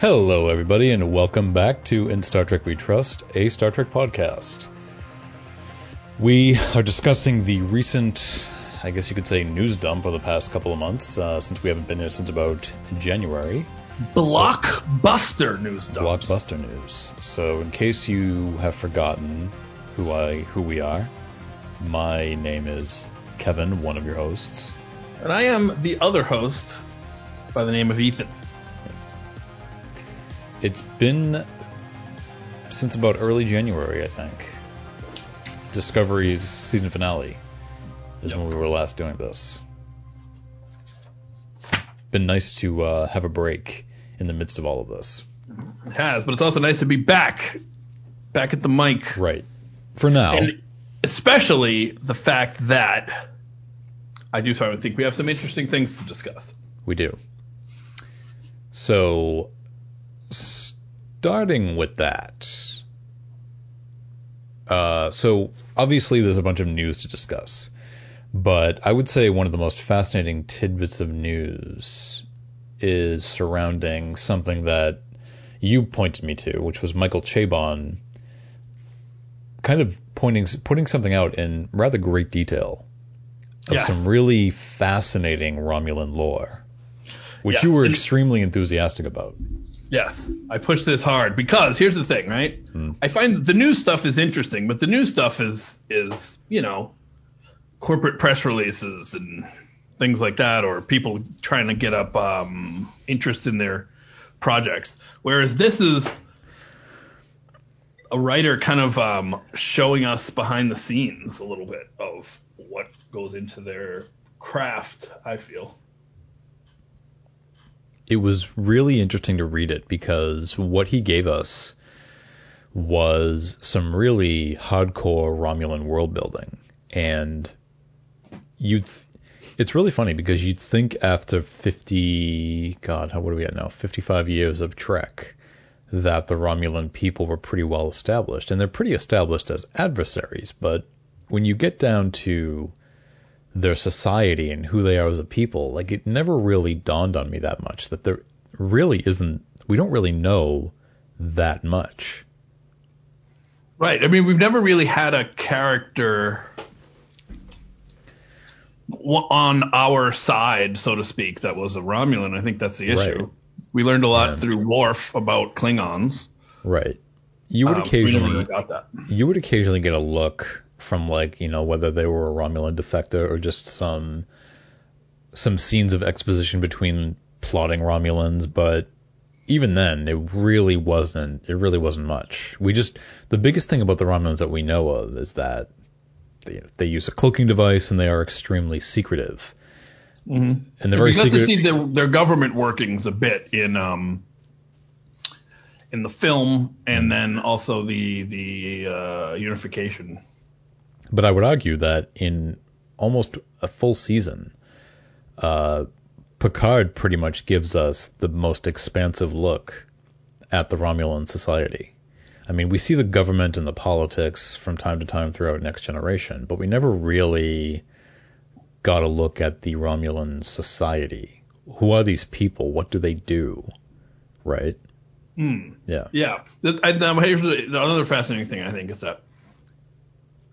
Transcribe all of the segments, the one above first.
Hello, everybody, and welcome back to In Star Trek We Trust, a Star Trek podcast. We are discussing the recent, I guess you could say, news dump of the past couple of months, uh, since we haven't been here since about January. Blockbuster news dumps. Blockbuster news. So, in case you have forgotten who I who we are, my name is Kevin, one of your hosts. And I am the other host by the name of Ethan. It's been since about early January, I think. Discovery's season finale is when we were last doing this. It's been nice to uh, have a break in the midst of all of this. It has, but it's also nice to be back, back at the mic. Right. For now. And especially the fact that I do finally think we have some interesting things to discuss. We do. So, starting with that. Uh, so, obviously, there's a bunch of news to discuss. But I would say one of the most fascinating tidbits of news is surrounding something that you pointed me to, which was Michael Chabon kind of pointing putting something out in rather great detail of Yes. some really fascinating Romulan lore, which Yes, you were extremely enthusiastic about. Yes, I push this hard because here's the thing, right? I find the new stuff is interesting, but the new stuff is is you know corporate press releases and things like that, or people trying to get up um, interest in their projects. Whereas this is a writer kind of um, showing us behind the scenes a little bit of what goes into their craft. I feel. It was really interesting to read it because what he gave us was some really hardcore Romulan world building. And you'd, th- it's really funny because you'd think after 50, God, how, what are we at now? 55 years of Trek, that the Romulan people were pretty well established. And they're pretty established as adversaries. But when you get down to their society and who they are as a people, like it never really dawned on me that much that there really isn't. We don't really know that much. Right. I mean, we've never really had a character on our side, so to speak, that was a Romulan. I think that's the issue. Right. We learned a lot Yeah. through Worf about Klingons. Right. You would Um, occasionally that. you would occasionally get a look from like you know whether they were a Romulan defector or just some some scenes of exposition between plotting Romulans, but even then it really wasn't it really wasn't much. We just the biggest thing about the Romulans that we know of is that they, they use a cloaking device and they are extremely secretive. Mm-hmm. And they're very got to see their, their government workings a bit in um in the film, and then also the the uh, unification. But I would argue that in almost a full season, uh, Picard pretty much gives us the most expansive look at the Romulan society. I mean, we see the government and the politics from time to time throughout Next Generation, but we never really got a look at the Romulan society. Who are these people? What do they do? Right? Yeah. Yeah. And um, here's the, the other fascinating thing I think is that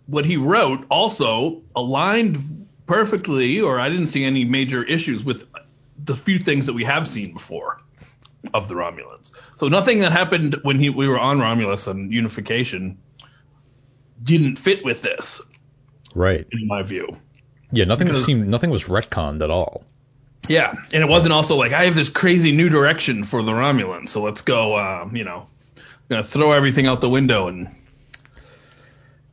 what he wrote also aligned perfectly, or I didn't see any major issues with the few things that we have seen before of the Romulans. So nothing that happened when he, we were on Romulus and unification didn't fit with this, Right. in my view. Yeah, nothing Because- seemed nothing was retconned at all. Yeah, and it wasn't also like I have this crazy new direction for the Romulans, so let's go. Um, you know, gonna throw everything out the window, and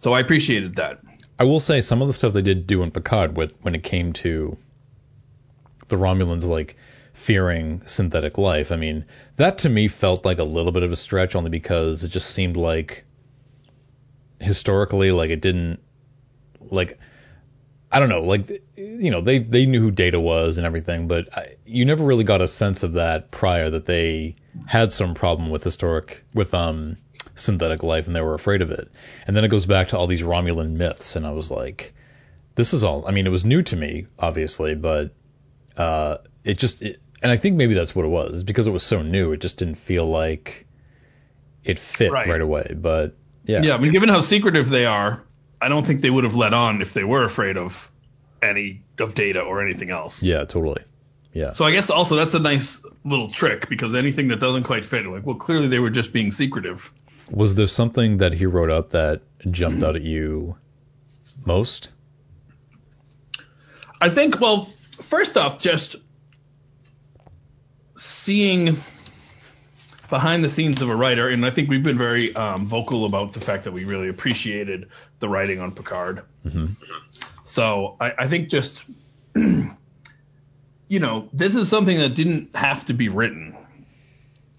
so I appreciated that. I will say some of the stuff they did do in Picard with when it came to the Romulans like fearing synthetic life. I mean, that to me felt like a little bit of a stretch only because it just seemed like historically like it didn't like I don't know, like you know, they they knew who Data was and everything, but I, you never really got a sense of that prior that they had some problem with historic with um synthetic life and they were afraid of it. And then it goes back to all these Romulan myths and I was like this is all I mean it was new to me obviously, but uh it just it, And I think maybe that's what it was. It's because it was so new, it just didn't feel like it fit right, Right. away. But yeah. Yeah, I mean, given how secretive they are, I don't think they would have let on if they were afraid of any of data or anything else. Yeah, totally. Yeah. So I guess also that's a nice little trick because anything that doesn't quite fit, like, well, clearly they were just being secretive. Was there something that he wrote up that jumped out at you most? I think, well, first off, just seeing behind the scenes of a writer, and I think we've been very um, vocal about the fact that we really appreciated the writing on Picard. So I, I think just, you know, this is something that didn't have to be written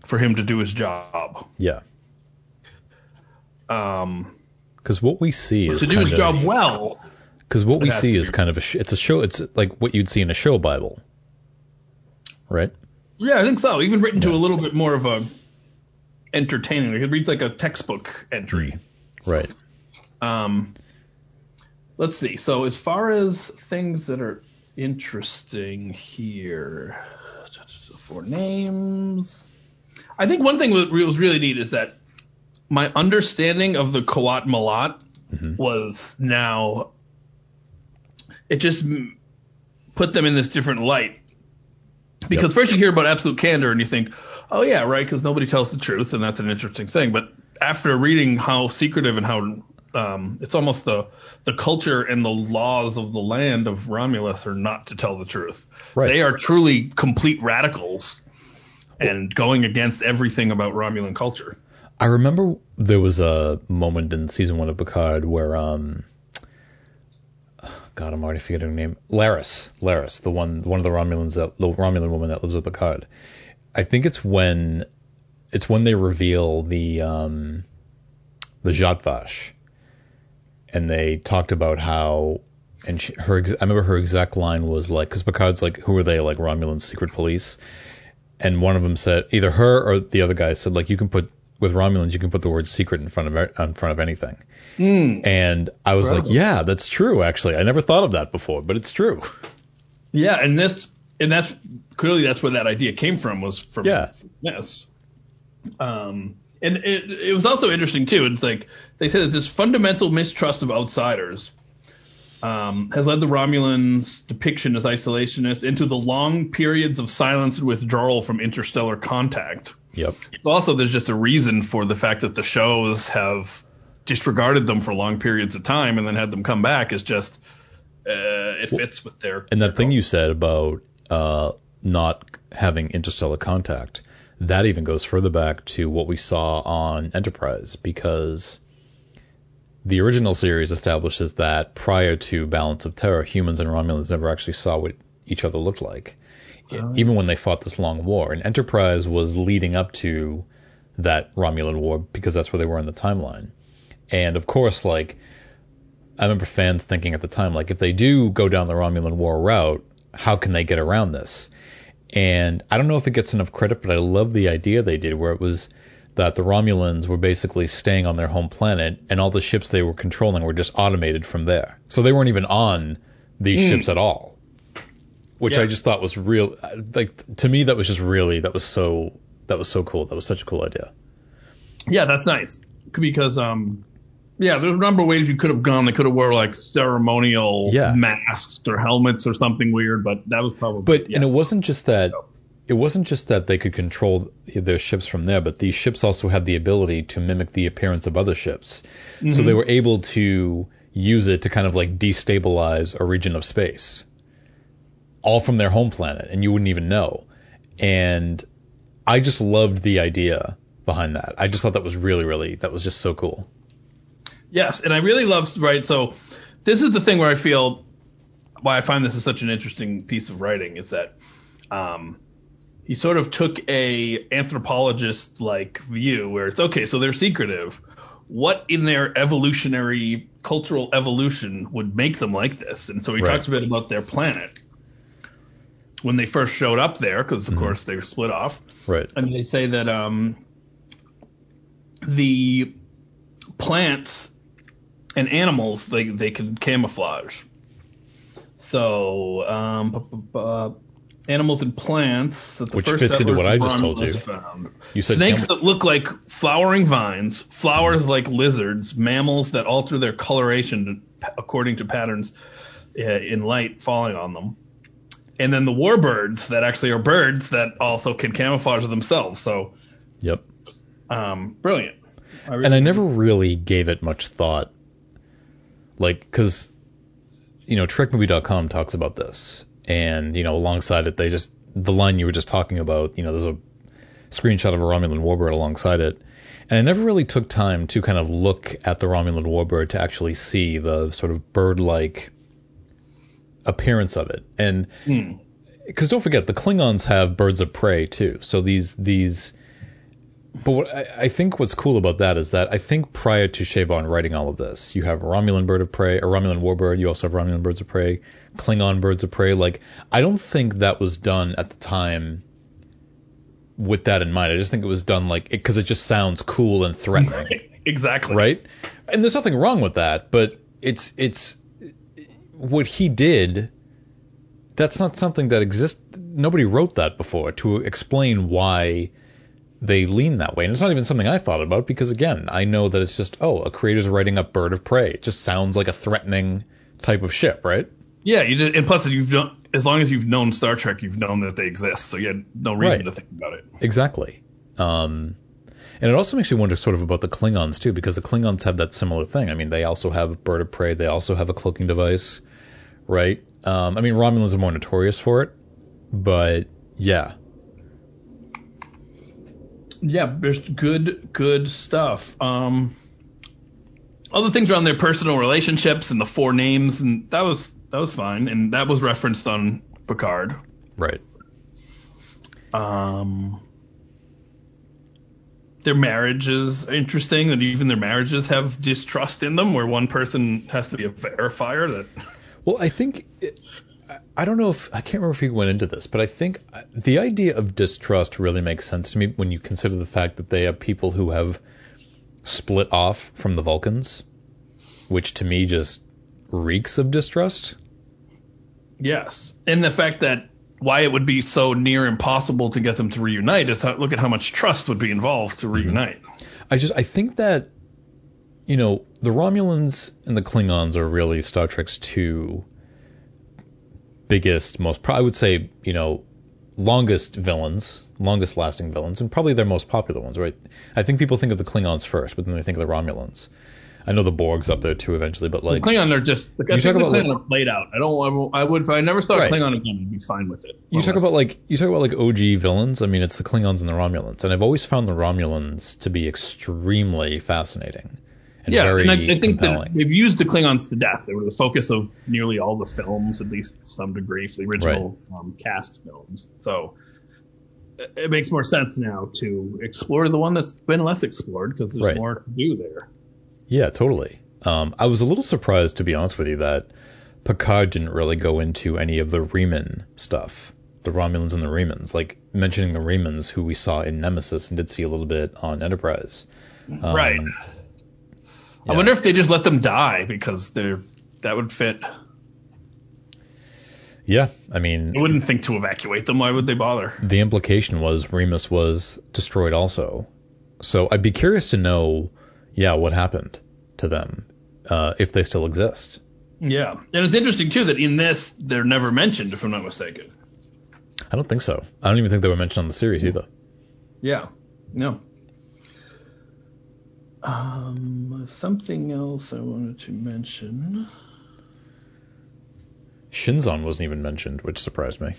for him to do his job. Yeah. Um, Because what we see is to do his kinda- job well. Because what we see is kind of a sh- it's a show it's like what you'd see in a show bible, right? Yeah, I think so. Even written to a little bit more of a entertaining. Like it reads like a textbook entry. Right. Um, let's see. So as far as things that are interesting here, for names, I think one thing that was really neat is that my understanding of the Qowat Milat was now it just put them in this different light. Because first you hear about absolute candor and you think, oh yeah, right, because nobody tells the truth, and that's an interesting thing. But after reading how secretive and how um, it's almost the the culture and the laws of the land of Romulus are not to tell the truth. Right. They are truly complete radicals and going against everything about Romulan culture. I remember there was a moment in season one of Picard where um God, I'm already forgetting her name. Laris. Laris, the one one of the Romulans that the Romulan woman that lives with Picard. I think it's when it's when they reveal the um the Zhat Vash. And they talked about how and she, her I remember her exact line was like cuz Picard's like who are they like Romulan secret police and one of them said either her or the other guy said like you can put with Romulans you can put the word secret in front of in front of anything. And I was like, yeah, that's true actually. I never thought of that before, but it's true. Yeah, and this and that's clearly that's where that idea came from was from Yeah. yes. Um, and it, it was also interesting too. It's like they said that this fundamental mistrust of outsiders um, has led the Romulans' depiction as isolationists into the long periods of silence and withdrawal from interstellar contact. Yep. Also, there's just a reason for the fact that the shows have disregarded them for long periods of time and then had them come back is just uh, it fits with their And that thing you said about uh, not having interstellar contact, that even goes further back to what we saw on Enterprise because the original series establishes that prior to Balance of Terror, humans and Romulans never actually saw what each other looked like, Oh, even when they fought this long war. And Enterprise was leading up to that Romulan war because that's where they were in the timeline. And of course, like I remember fans thinking at the time, like, if they do go down the Romulan War route, how can they get around this? And I don't know if it gets enough credit, but I love the idea they did, where it was that the Romulans were basically staying on their home planet, and all the ships they were controlling were just automated from there. So they weren't even on these hmm. ships at all, which Yeah. I just thought was real. Like to me, that was just really that was so that was so cool. That was such a cool idea. Yeah, that's nice because um, yeah, there's a number of ways you could have gone. They could have wore like ceremonial Yeah. masks or helmets or something weird, but that was probably. But yeah. and it wasn't just that it wasn't just that they could control their ships from there, but these ships also had the ability to mimic the appearance of other ships. So they were able to use it to kind of like destabilize a region of space. All from their home planet and you wouldn't even know. And I just loved the idea behind that. I just thought that was really really that was just so cool. Yes, and I really love right. So this is the thing where I feel why I find this is such an interesting piece of writing is that um, he sort of took a anthropologist like view where it's okay, so they're secretive. What in their evolutionary cultural evolution would make them like this? And so he Right. talks a bit about their planet when they first showed up there, because of course they were split off. Right. And they say that um, the plants and animals they they can camouflage. So um, pu- animals and plants that the Which first fits into what I just told you. Found. You said Snakes camel- that look like flowering vines, flowers like lizards, mammals that alter their coloration to, according to patterns uh, in light falling on them, and then the warbirds that actually are birds that also can camouflage themselves. So, Yep. um, brilliant. I really- and I never really gave it much thought. Like, because, you know, TrekMovie.com talks about this. And, you know, alongside it, they just, the line you were just talking about, you know, there's a screenshot of a Romulan warbird alongside it. And I never really took time to kind of look at the Romulan warbird to actually see the sort of bird like appearance of it. And, Hmm. because don't forget, the Klingons have birds of prey too. So these, these, but what I, I think what's cool about that is that I think prior to Chabon writing all of this, you have a Romulan bird of prey, a Romulan warbird. You also have Romulan birds of prey, Klingon birds of prey. Like I don't think that was done at the time with that in mind. I just think it was done like because it, just sounds cool and threatening, exactly. right? And there's nothing wrong with that, but it's it's what he did. That's not something that exists. Nobody wrote that before to explain why they lean that way. And it's not even something I thought about because again, I know that it's just oh, a creator's writing up Bird of Prey. It just sounds like a threatening type of ship, right? Yeah, you did, and plus, you've done, as long as you've known Star Trek, you've known that they exist, so you had no reason Right. to think about it. Exactly. Um, and it also makes me wonder sort of about the Klingons too, because the Klingons have that similar thing. I mean, they also have a bird of prey. They also have a cloaking device, right? Um, I mean, Romulans are more notorious for it, but yeah, Yeah, there's good, good stuff. Um, other things around their personal relationships and the four names, and that was that was fine, and that was referenced on Picard. right. Um, their marriages are interesting, that even their marriages have distrust in them, where one person has to be a verifier. That Well, I think it, I- don't know if I can't remember if he went into this, but I think uh, the idea of distrust really makes sense to me when you consider the fact that they have people who have split off from the Vulcans, which to me just reeks of distrust. yes, and the fact that why it would be so near impossible to get them to reunite is how, look at how much trust would be involved to mhm. reunite. I just I think that you know the Romulans and the Klingons are really Star Trek's two biggest, most pro- I would say you know longest villains, longest lasting villains, and probably their most popular ones. Right? I think people think of the Klingons first, but then they think of the Romulans. I know the Borg's up there too eventually, but like Klingon are just like, I You think talk the about, Klingon are played out. I don't. I would if I never saw Right. a Klingon again, I'd be fine with it. You talk less. about like you talk about like OG villains. I mean, it's the Klingons and the Romulans, and I've always found the Romulans to be extremely fascinating and yeah, very and I, I think compelling. that they've used the Klingons to death. They were the focus of nearly all the films, at least to some degree, for the original um, cast films. So it, it makes more sense now to explore the one that's been less explored because there's Right. more to do there. Yeah, totally. Um, I was a little surprised, to be honest with you, that Picard didn't really go into any of the Reman stuff, the Romulans and the Remans, like mentioning the Remans, who we saw in Nemesis and did see a little bit on Enterprise. Um, right. I wonder if they just let them die because they're that would fit. Yeah, I mean, I wouldn't think to evacuate them. Why would they bother? the implication was Remus was destroyed also. So I'd be curious to know, yeah, what happened to them, uh, if they still exist. Yeah, and it's interesting too that in this they're never mentioned, if I'm not mistaken. I don't think so. I don't even think they were mentioned on the series either. Yeah. No. Um, something else I wanted to mention. Shinzon wasn't even mentioned, which surprised me.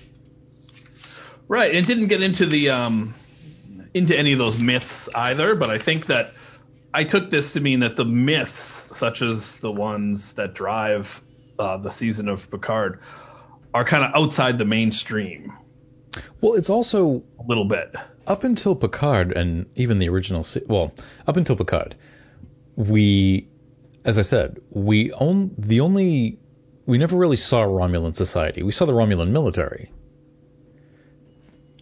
Right, it didn't get into the um into any of those myths either, but I think that I took this to mean that the myths, such as the ones that drive uh, the season of Picard, are kind of outside the mainstream Well, it's also a little bit. up until Picard and even the original, se- well, up until Picard, we, as I said, we own the only, we never really saw Romulan society. We saw the Romulan military.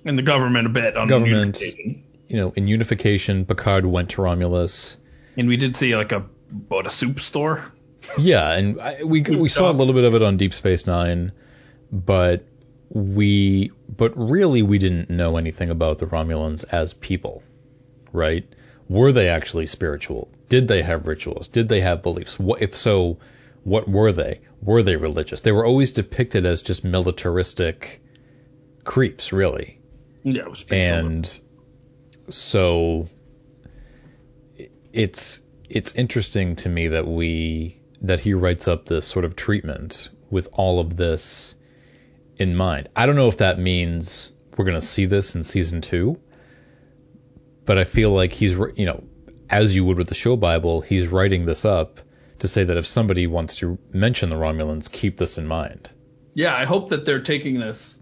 And the government a bit on Government. unification. You know, in unification, Picard went to Romulus. And we did see like a what a soup store. Yeah, and I, we we saw a little bit of it on Deep Space Nine, but we, but really we didn't know anything about the Romulans as people, right? Were they actually spiritual? Did they have rituals? Did they have beliefs? What, if so, what were they? Were they religious? They were always depicted as just militaristic creeps, really. Yeah, it was and so it's it's interesting to me that we that he writes up this sort of treatment with all of this in mind. I don't know if that means we're going to see this in season 2, but I feel like he's you know, as you would with the show Bible, he's writing this up to say that if somebody wants to mention the Romulans, keep this in mind. Yeah, I hope that they're taking this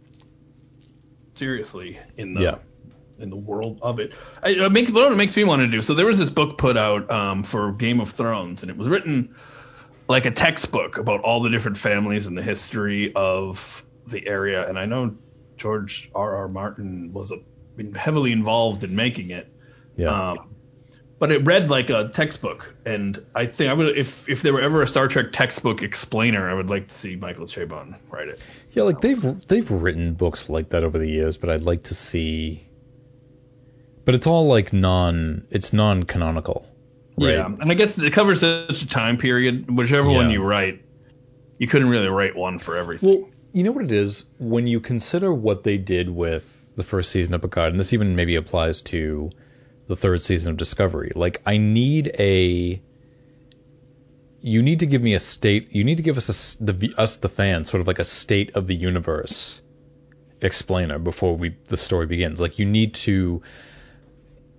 seriously in the Yeah. In the world of it. It makes what it makes me want to do. So there was this book put out um, for Game of Thrones, and it was written like a textbook about all the different families and the history of the area. And I know George R. R. Martin was a, been heavily involved in making it. Yeah. Um, but it read like a textbook, and I think I would if if there were ever a Star Trek textbook explainer, I would like to see Michael Chabon write it. Yeah, like they've they've written books like that over the years, but I'd like to see. But it's all like non, it's non-canonical, right? Yeah, and I guess it covers such a time period. Whichever one you write, you couldn't really write one for everything. Well, you know what it is when you consider what they did with the first season of Picard, and this even maybe applies to the third season of Discovery. Like, I need a. You need to give me a state. You need to give us a, the us the fans sort of like a state of the universe explainer before we the story begins. Like, you need to,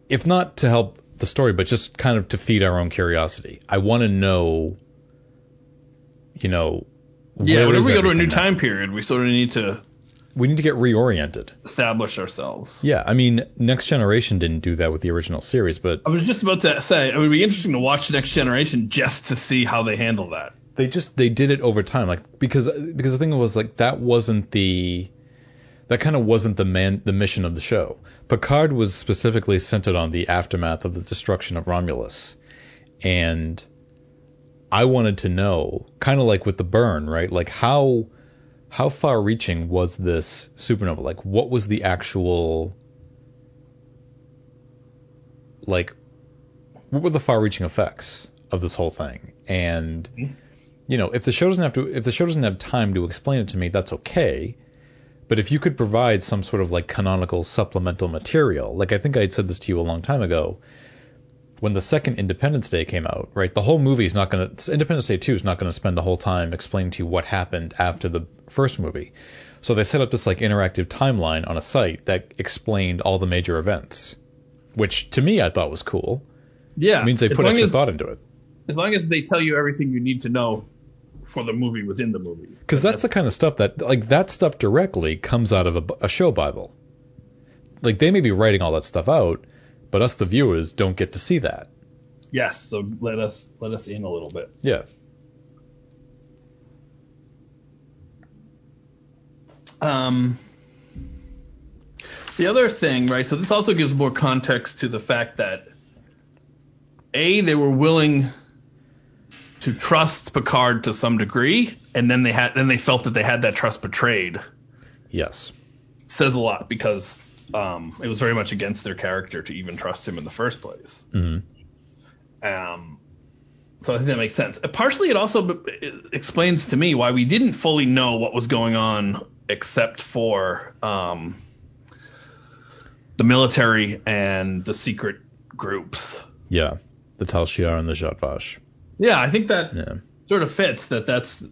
if not to help the story, but just kind of to feed our own curiosity. I want to know. You know. yeah, whenever we go to a new now? time period, we sort of need to we need to get reoriented. establish ourselves. Yeah, I mean, Next Generation didn't do that with the original series, but I was just about to say it would be interesting to watch next generation just to see how they handle that. they just they did it over time, like because because the thing was like that wasn't the that kind of wasn't the man the mission of the show. Picard was specifically centered on the aftermath of the destruction of Romulus, and I wanted to know, kind of like with the burn, right? Like how how far reaching was this supernova? Like what was the actual like what were the far reaching effects of this whole thing? And you know, if the show doesn't have to if the show doesn't have time to explain it to me, that's okay. But if you could provide some sort of like canonical supplemental material, like I think I had said this to you a long time ago, when the second Independence Day came out, right? The whole movie is not going to Independence Day 2 is not going to spend the whole time explaining to you what happened after the first movie. So they set up this like interactive timeline on a site that explained all the major events, which to me I thought was cool. Yeah, It means they as put extra as, thought into it. as long as they tell you everything you need to know for the movie within the movie. Because that's the kind of stuff that, like, that stuff directly comes out of a, a show Bible. Like, they may be writing all that stuff out, but us, the viewers, don't get to see that. Yes, so let us let us in a little bit. Yeah. Um, the other thing, right? So this also gives more context to the fact that a they were willing to trust Picard to some degree, and then they had then they felt that they had that trust betrayed. Yes. Says a lot because um, it was very much against their character to even trust him in the first place. hmm Um, so I think that makes sense. Partially, it also b- it explains to me why we didn't fully know what was going on, except for um, the military and the secret groups. Yeah. The Tal Shiar and the Zhat Vash. Yeah, I think that Yeah. sort of fits. That that's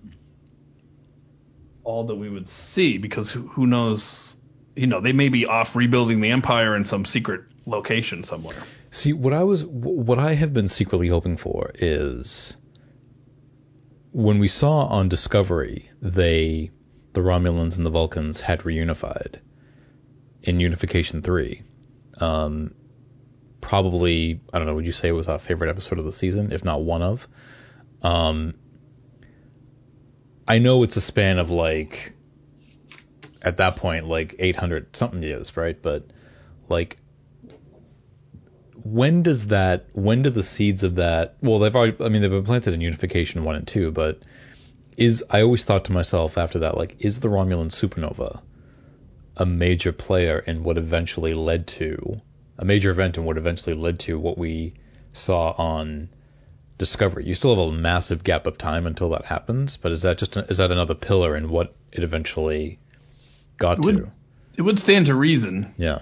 all that we would see because who, who knows? You know, they may be off rebuilding the empire in some secret location somewhere. See, what I was, what I have been secretly hoping for is when we saw on Discovery, they, the Romulans and the Vulcans had reunified in Unification 3. Um, probably, I don't know, would you say it was our favorite episode of the season, if not one of? Um, I know it's a span of like, at that point, like 800 something years, right? But like, when does that when do the seeds of that well they've already i mean they've been planted in unification 1 and 2 but is i always thought to myself after that like is the romulan supernova a major player in what eventually led to a major event in what eventually led to what we saw on Discovery. You still have a massive gap of time until that happens, but is that just a, is that another pillar in what it eventually got It would- to? It would stand to reason Yeah.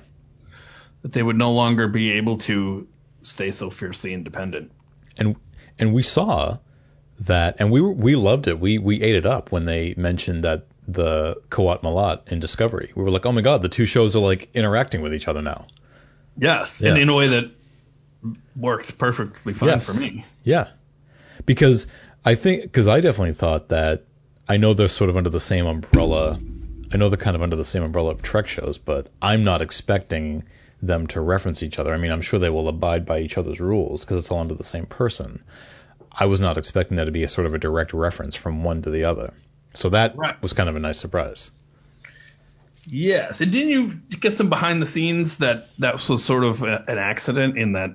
that they would no longer be able to stay so fiercely independent. and and we saw that, and we we loved it. We we ate it up when they mentioned that the Qowat Milat in Discovery. We were like, oh my god, the two shows are like interacting with each other now. Yes, Yeah. and in a way that worked perfectly fine Yes. for me. Yeah, because I think because I definitely thought that I know they're sort of under the same umbrella. I know they're kind of under the same umbrella of Trek shows, but I'm not expecting them to reference each other. I mean, I'm sure they will abide by each other's rules because it's all under the same person. I was not expecting that to be a sort of a direct reference from one to the other. So that Right. was kind of a nice surprise. Yes, and didn't you get some behind the scenes that that was sort of a, an accident in that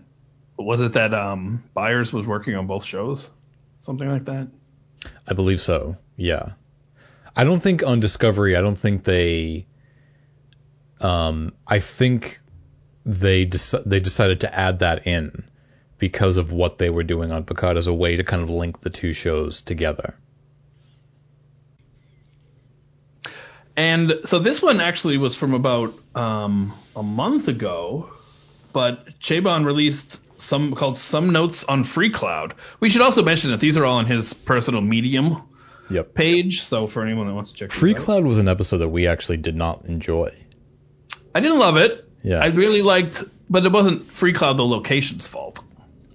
was it that um Byers was working on both shows, something like that. I believe so. Yeah. I don't think on Discovery. I don't think they. Um, I think they dec- they decided to add that in because of what they were doing on Picard as a way to kind of link the two shows together. And so this one actually was from about um, a month ago, but Chabon released some called Some Notes on Freecloud. We should also mention that these are all on his personal Medium Yep. page. So for anyone that wants to check Free out. Cloud was an episode that we actually did not enjoy. I didn't love it. Yeah. I really liked, but it wasn't Freecloud the location's fault.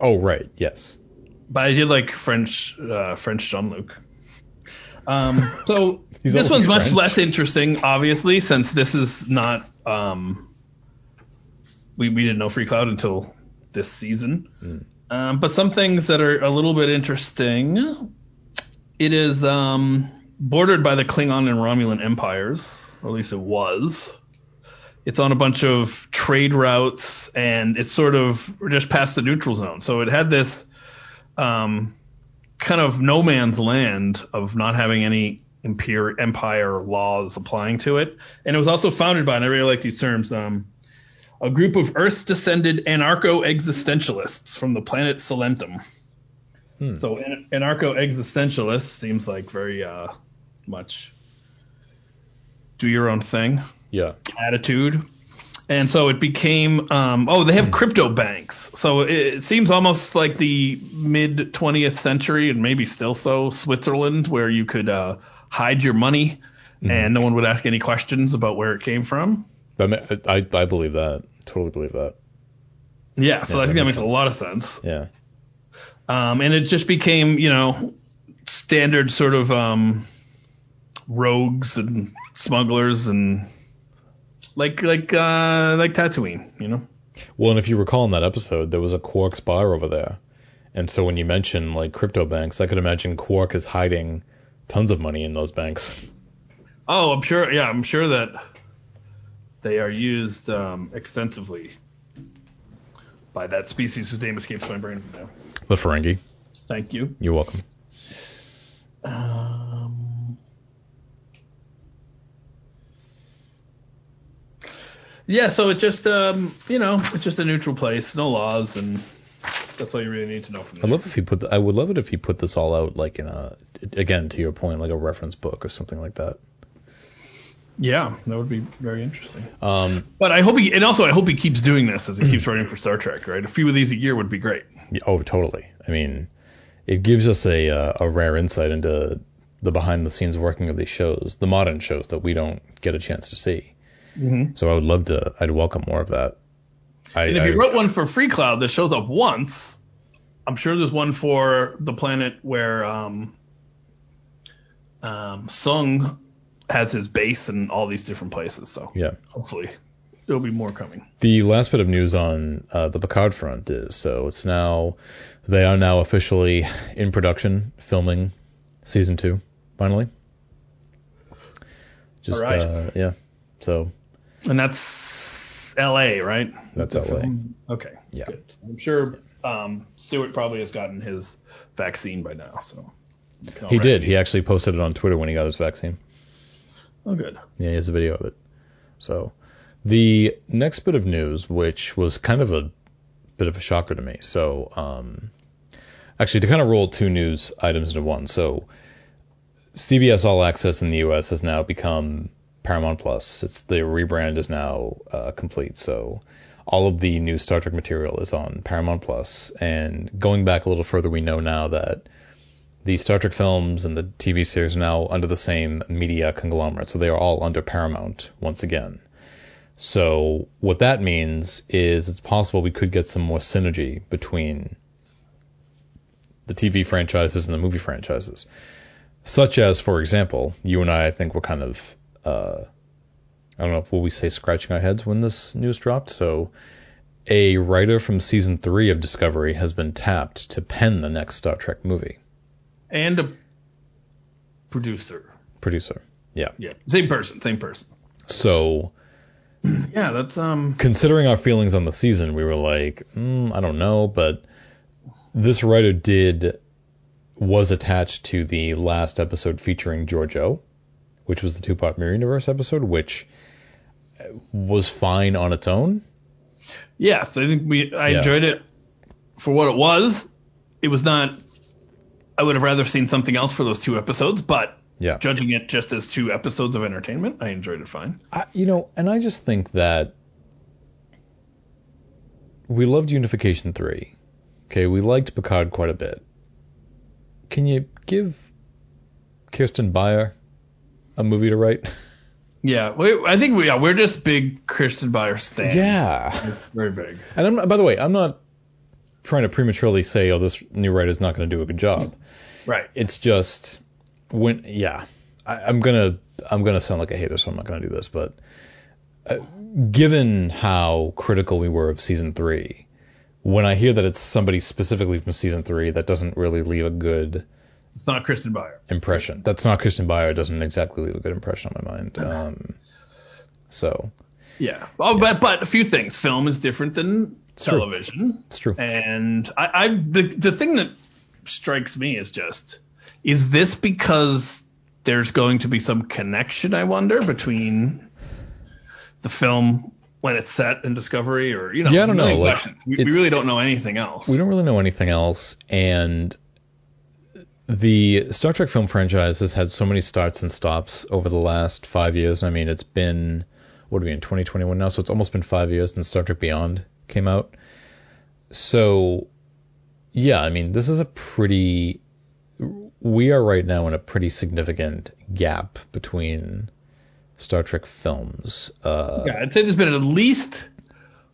oh right. Yes. But I did like French uh, French Jean Luc. Um, so this one's much French. less interesting, obviously, since this is not. Um, we we didn't know Freecloud until this season. Hmm. Um, but some things that are a little bit interesting. It is um, bordered by the Klingon and Romulan empires, or at least it was. It's on a bunch of trade routes, and it's sort of just past the neutral zone. So it had this um, kind of no man's land of not having any empire, empire laws applying to it. And it was also founded by, and I really like these terms, um, a group of Earth descended anarcho existentialists from the planet Salentum. So, an- anarcho existentialist seems like very uh, much do your own thing Yeah. attitude. And so it became, um, oh, they have crypto banks. So it, it seems almost like the mid 20th century, and maybe still so, Switzerland, where you could uh, hide your money and no one would ask any questions about where it came from. That I I believe that. Totally believe that. Yeah, so Yeah, I think that makes a lot of sense. Yeah. Um, and it just became, you know, standard sort of um, rogues and smugglers and like like uh, like Tatooine, you know. Well, and if you recall in that episode, there was a Quark's bar over there. And so when you mention like crypto banks, I could imagine Quark is hiding tons of money in those banks. Oh, I'm sure. Yeah, I'm sure that they are used um, extensively by that species whose name escapes my brain now. The Ferengi. Thank you. You're welcome. Um, yeah, so it just um, you know, it's just a neutral place, no laws, and that's all you really need to know from I'd love if he put. The, I would love it if he put this all out like in a. Again, to your point, like a reference book or something like that. Yeah, that would be very interesting. Um, But I hope he, and also I hope he keeps doing this as he keeps writing for Star Trek. Right, a few of these a year would be great. yeah, oh, totally. I mean, it gives us a uh, a rare insight into the behind the scenes working of these shows, the modern shows that we don't get a chance to see. Mm-hmm. So I would love to. I'd welcome more of that. I, And if I- you wrote one for Freecloud that shows up once, I'm sure there's one for the planet where um, um, Soong has his base and all these different places. So yeah. hopefully there'll be more coming. The last bit of news on uh, the Picard front is so it's now they are now officially in production filming season two finally. Just right. uh, yeah, so And that's L.A., right? That's LA. Okay. Yeah. Good. I'm sure um, Stewart probably has gotten his vaccine by now. So we can all he did. He actually posted it on Twitter when he got his vaccine. Oh, good. Yeah, he has a video of it. So the next bit of news, which was kind of a bit of a shocker to me. So um, actually, to kind of roll two news items into one. So CBS All Access in the U.S. has now become Paramount Plus. It's the rebrand is now uh, complete. So all of the new Star Trek material is on Paramount Plus. And going back a little further, we know now that the Star Trek films and the TV series are now under the same media conglomerate. So they are all under Paramount once again. So what that means is it's possible we could get some more synergy between the TV franchises and the movie franchises. Such as, for example, you and I, I think, were kind of, uh, I don't know, will we say scratching our heads when this news dropped? So a writer from season three of Discovery has been tapped to pen the next Star Trek movie. And a producer. Producer. Yeah. Yeah. Same person. Same person. So Yeah, that's um. considering our feelings on the season, we were like, mm, I don't know, but this writer did was attached to the last episode featuring Georgiou, which was the two-part Mirror Universe episode, which was fine on its own. Yes, I think we. I Yeah. enjoyed it for what it was. It was not. I would have rather seen something else for those two episodes, but Yeah. judging it just as two episodes of entertainment, I enjoyed it fine. I, you know, and I just think that we loved Unification 3. Okay, we liked Picard quite a bit. Can you give Kirsten Beyer a movie to write? Yeah, we, I think we. Yeah, we're just big Kirsten Beyer stands. Yeah. very big. And I'm, by the way, I'm not trying to prematurely say, oh, this new writer's not going to do a good job. Right. It's just when, yeah, I, I'm gonna, I'm gonna sound like a hater, so I'm not gonna do this. But uh, given how critical we were of season three, when I hear that it's somebody specifically from season three, that doesn't really leave a good It's not Kirsten Beyer. impression. That's not Kirsten Beyer. Doesn't exactly leave a good impression on my mind. Um, so Yeah. Oh, but but a few things. Film is different than true. television. it's true. And I, I the the thing that strikes me is just is this because there's going to be some connection I wonder between the film when it's set in Discovery or you know Yeah, I don't know, like, we, we really don't know anything else. we don't really know anything else, and the Star Trek film franchise has had so many starts and stops over the last five years. I mean, it's been what are we in 2021 now? So it's almost been five years since Star Trek Beyond came out. So yeah, I mean, this is a pretty. We are right now in a pretty significant gap between Star Trek films. Uh, yeah, I'd say there's been at least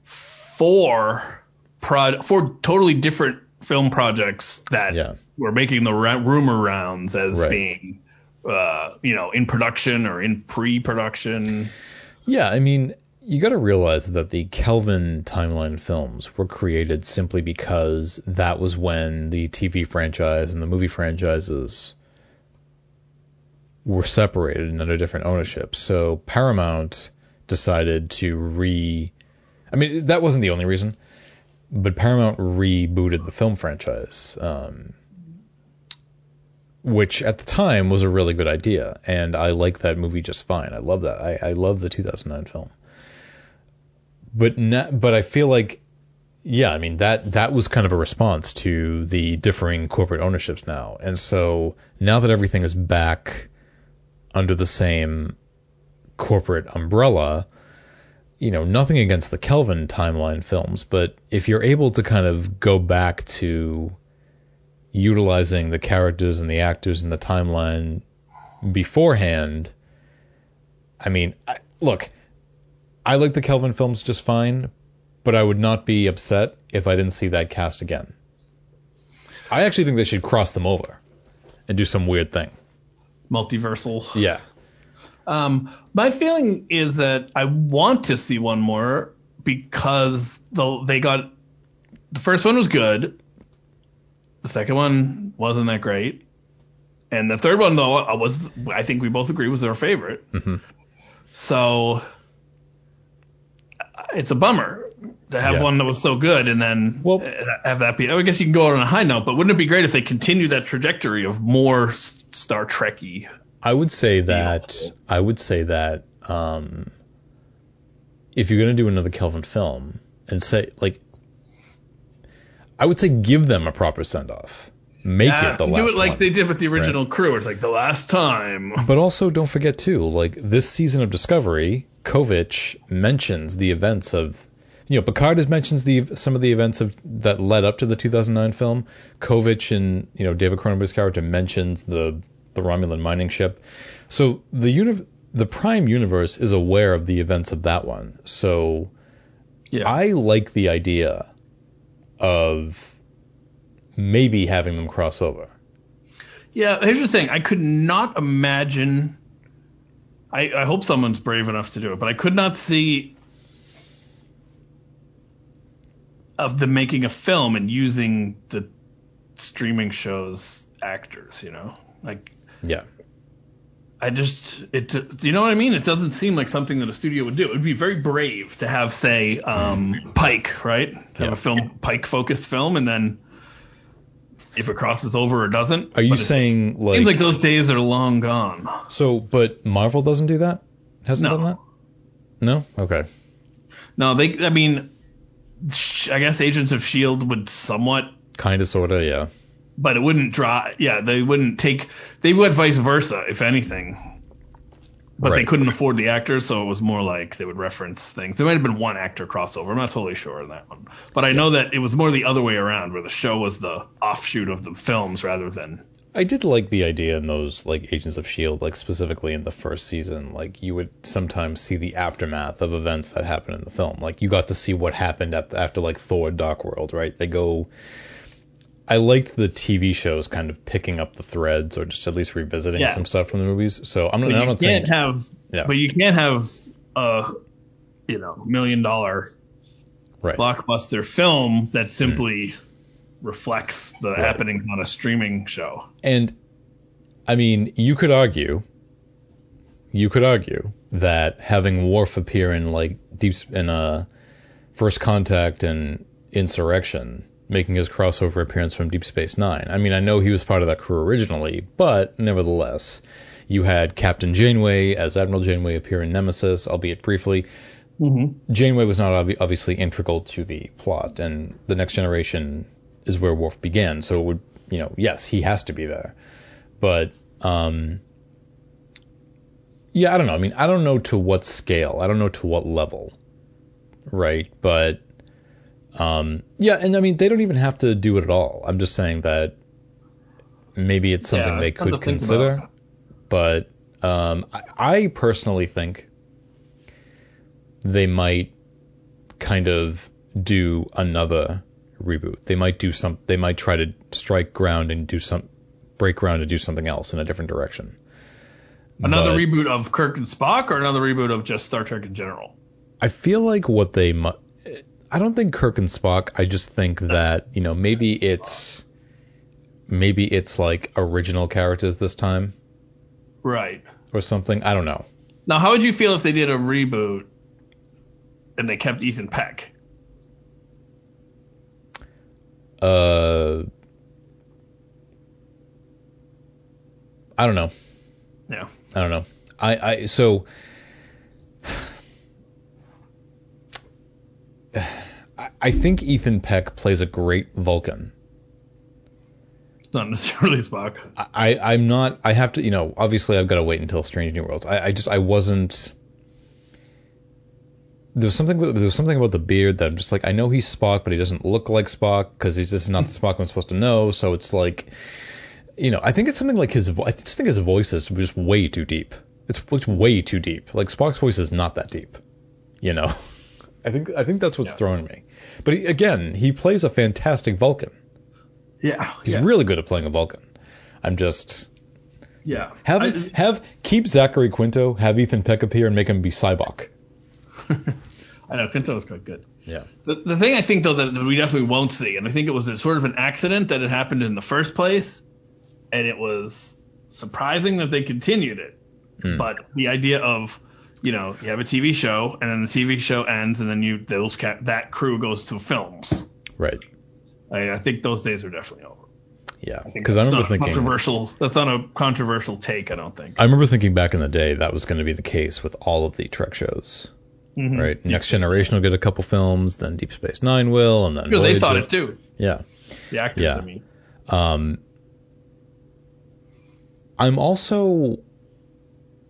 four pro four totally different film projects that Yeah. were making the ra- rumor rounds as Right. being uh, you know in production or in pre-production. Yeah, I mean, you got to realize that the Kelvin timeline films were created simply because that was when the TV franchise and the movie franchises were separated and under different ownership. So Paramount decided to re. I mean, that wasn't the only reason, but Paramount rebooted the film franchise. Um, which at the time was a really good idea, and I like that movie just fine. I love that. I, I love the 2009 film. But na- but I feel like, yeah, I mean that that was kind of a response to the differing corporate ownerships now, and so now that everything is back under the same corporate umbrella, you know, nothing against the Kelvin timeline films, but if you're able to kind of go back to utilizing the characters and the actors in the timeline beforehand, I mean, I, look, I like the Kelvin films just fine, but I would not be upset if I didn't see that cast again. I actually think they should cross them over and do some weird thing. multiversal. Yeah. Um, my feeling is that I want to see one more because the, they got the first one was good, the second one wasn't that great, and the third one though was I think we both agree was our favorite. Mhm. So it's a bummer to have Yeah. one that was so good and then Well- have that be. I guess you can go out on a high note, but wouldn't it be great if they continue that trajectory of more Star Trekky? I would say that I would say that um, if you're going to do another Kelvin film and say like I would say give them a proper send off. Make Yeah, it the last. do it like one. they did with the original crew. It's like the last time. But also don't forget too, like this season of Discovery, Kovich mentions the events of you know, Picard has mentions the some of the events of that led up to the 2009 film. Kovich and you know David Cronenberg's character mentions the the Romulan mining ship. So the uni- the Prime universe is aware of the events of that one. So Yeah. I like the idea of maybe having them cross over. Yeah, here's the thing. I could not imagine. I, I hope someone's brave enough to do it, but I could not see of them making a film and using the streaming show's actors. You know, like Yeah. I just it. Do you know what I mean? It doesn't seem like something that a studio would do. It would be very brave to have, say, um, Pike, right? Have Yeah. a film Pike focused film, and then if it crosses over or doesn't. Are you just saying, like- seems like those days are long gone? So, but Marvel doesn't do that? Hasn't No. done that? No? Okay. No, they. I mean, I guess Agents of Shield would somewhat, Kind of, sort of, yeah. But it wouldn't draw. Yeah, they wouldn't take. They would vice versa, if anything. But they couldn't afford the actors, so it was more like they would reference things. There might have been one actor crossover. I'm not totally sure on that one, but I know that it was more the other way around, where the show was the offshoot of the films rather than. I did like the idea in those like Agents of Shield, like specifically in the first season, like you would sometimes see the aftermath of events that happened in the film. Like you got to see what happened at after like Thor: Dark World, right? They go. I liked the TV shows kind of picking up the threads or just at least revisiting Yeah. some stuff from the movies. So I'm not, But I'm you not saying can't have. Yeah. But you can't have a, you know, million dollar right. blockbuster film that simply reflects the happenings on a streaming show. And I mean, you could argue, you could argue that having Worf appear in like deep in uh, First Contact and Insurrection, making his crossover appearance from Deep Space Nine. I mean, I know he was part of that crew originally, but nevertheless, you had Captain Janeway as Admiral Janeway appear in Nemesis, albeit briefly. Janeway was not obvi- obviously integral to the plot, and the Next Generation is where Worf began. So it would, you know, yes, he has to be there, but um, yeah, I don't know. I mean, I don't know to what scale. I don't know to what level, right? But um, yeah, and I mean, they don't even have to do it at all. I'm just saying that maybe it's something Yeah, they could consider. about. But um, I, I personally think they might kind of do another reboot. They might do some. They might try to strike ground and do some break ground and do something else in a different direction. Another But- reboot of Kirk and Spock, or another reboot of just Star Trek in general. I feel like what they mu- I don't think Kirk and Spock. I just think that you know maybe it's maybe it's like original characters this time Right. or something. I don't know. Now, how would you feel if they did a reboot and they kept Ethan Peck? Uh, I don't know. Yeah. I don't know. I, I so I- I think Ethan Peck plays a great Vulcan. Not necessarily Spock. I, I'm not. I have to. You know, obviously, I've got to wait until Strange New Worlds. I, I just, I wasn't. There was something. There was something about the beard that I'm just like. I know he's Spock, but he doesn't look like Spock because he's just not the Spock I'm supposed to know. So it's like, you know, I think it's something like his. I just think his voice is just way too deep. It's, it's way too deep. Like Spock's voice is not that deep. You know. I think. I think that's what's Yeah. throwing me. But he, again, he plays a fantastic Vulcan. Yeah. He's yeah. really good at playing a Vulcan. I'm just. yeah. Have I- have keep Zachary Quinto, have Ethan Peck appear and make him be Sybok. I know Quinto was quite good. Yeah. The, the thing I think though that we definitely won't see, and I think it was a, sort of an accident that it happened in the first place, and it was surprising that they continued it. Hmm. But the idea of, you know, you have a TV show, and then the TV show ends, and then you those ca- that crew goes to films. Right. I, I think those days are definitely over. Yeah. Because I that's remember not thinking controversial. That's not a controversial take. I don't think. I remember thinking back in the day that was going to be the case with all of the Trek shows. Mhm. right? Deep Next Space Generation will get a couple films, then Deep Space Nine will, and then they thought it too. Yeah. The actors, Yeah. I mean. Um, I'm also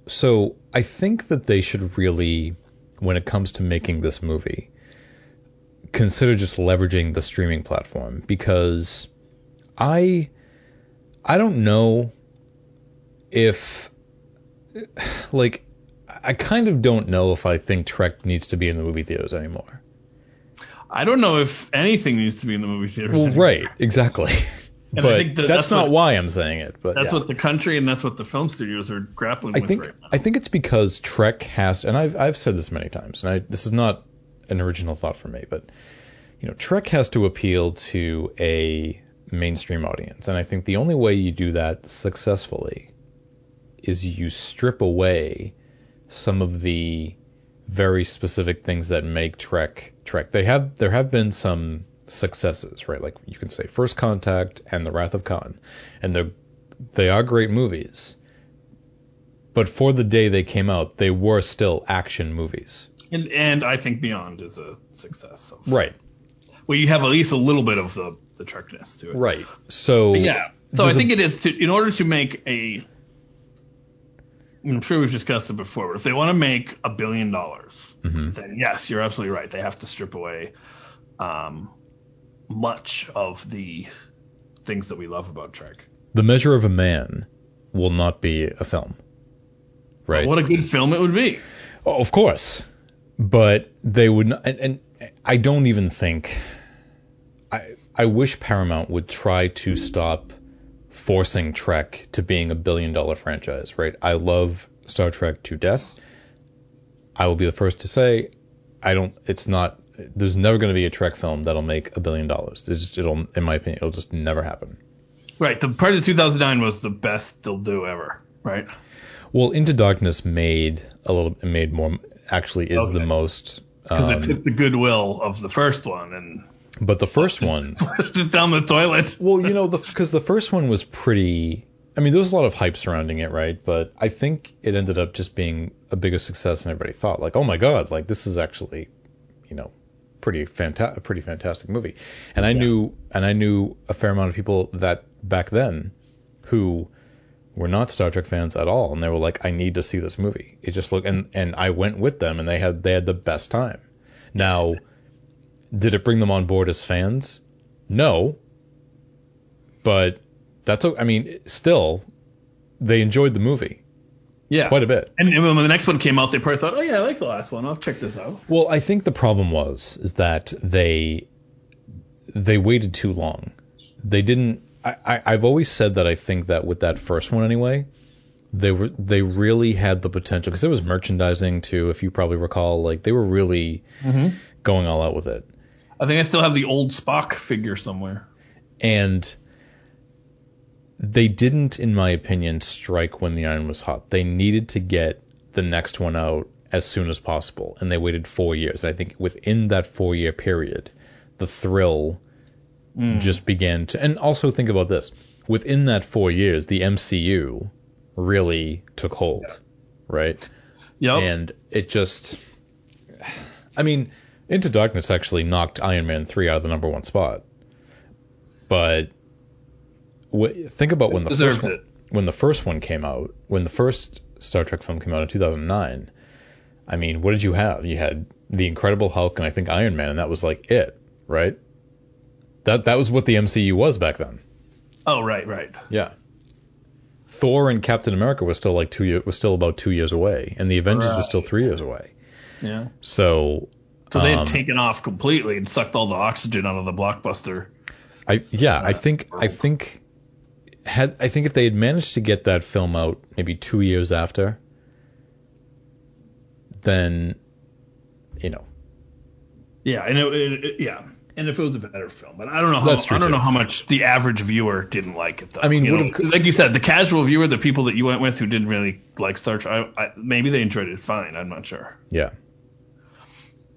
so I think that they should really, when it comes to making this movie, consider just leveraging the streaming platform because I I don't know if like I kind of don't know if I think Trek needs to be in the movie theaters anymore. I don't know if anything needs to be in the movie theaters. Well, anymore. right, exactly. And I think that that's, that's not what- why I'm saying it. But That's yeah. what the country and that's what the film studios are grappling I with think right now. I think it's because Trek has, and I've I've said this many times, and I this is not an original thought for me, but you know, Trek has to appeal to a mainstream audience, and I think the only way you do that successfully is you strip away some of the very specific things that make Trek Trek. They have there have been some successes, right? Like you can say First Contact and The Wrath of Khan, and they're they are great movies. But for the day they came out, they were still action movies. and and I think Beyond is a success. Of, Right. Well, you have at least a little bit of the the Trekness to it. Right. So But yeah. So I there's a- think it is to in order to make a. I'm sure we've discussed it before, but if they want to make a billion dollars, Mhm. then yes, you're absolutely right. They have to strip away um, much of the things that we love about Trek. the measure of a man will not be a film. Right. What a good film it would be. Oh, of course, but they would not. And, and I don't even think. I I wish Paramount would try to stop forcing Trek to being a billion dollar franchise. Right. I love Star Trek to death. I will be the first to say, I don't. It's not. There's never going to be a Trek film that'll make a billion dollars. Just, it'll, in my opinion, it'll just never happen. Right. The part of 2009 was the best they'll do ever. Right. Well, Into Darkness made a little, made more. Actually, is the most. Because Um, it took the goodwill of the first one and but the first one, pushed it down the toilet. Well, you know, because the, first one was pretty. I mean, there was a lot of hype surrounding it, right? But I think it ended up just being a bigger success than everybody thought. Like, oh my god, like this is actually, you know, pretty fanta- pretty fantastic movie. And I knew, and I knew a fair amount of people that back then, who were not Star Trek fans at all, and they were like, I need to see this movie. It just looked, and and I went with them, and they had they had the best time. Now, did it bring them on board as fans? No, but that's I mean, still, they enjoyed the movie Yeah. quite a bit. And then when the next one came out, they probably thought, oh yeah, I like the last one. I'll check this out. Well, I think the problem was is that they they waited too long. They didn't. I, I I've always said that I think that with that first one anyway, they were they really had the potential because there was merchandising too. If you probably recall, like they were really mm-hmm. going all out with it. I think I still have the old Spock figure somewhere. and they didn't, in my opinion, strike when the iron was hot. They needed to get the next one out as soon as possible, and they waited four years. And I think within that four-year period, the thrill mm. just began to. And also think about this: within that four years, the MCU really took hold, right? Yep. And it just, I mean, Into Darkness actually knocked Iron Man 3 out of the number one spot. But wh- think about when the first one, it. when the first one came out, when the first Star Trek film came out in 2009. I mean, what did you have? You had the Incredible Hulk and I think Iron Man, and that was like it, right? That that was what the MCU was back then. oh right, right. Yeah. Thor and Captain America was still like two years was still about two years away, and the Avengers was still three years away. Yeah. So, So they had um, taken off completely and sucked all the oxygen out of the blockbuster. I yeah, I think I think had I think if they had managed to get that film out maybe two years after, then you know Yeah, and it, it, it- yeah, and if it was a better film, but I don't know how I don't too. know how much the average viewer didn't like it though. I mean, You know, like you said, the casual viewer, the people that you went with who didn't really like Star Trek, I, I, maybe they enjoyed it fine. I'm not sure. yeah.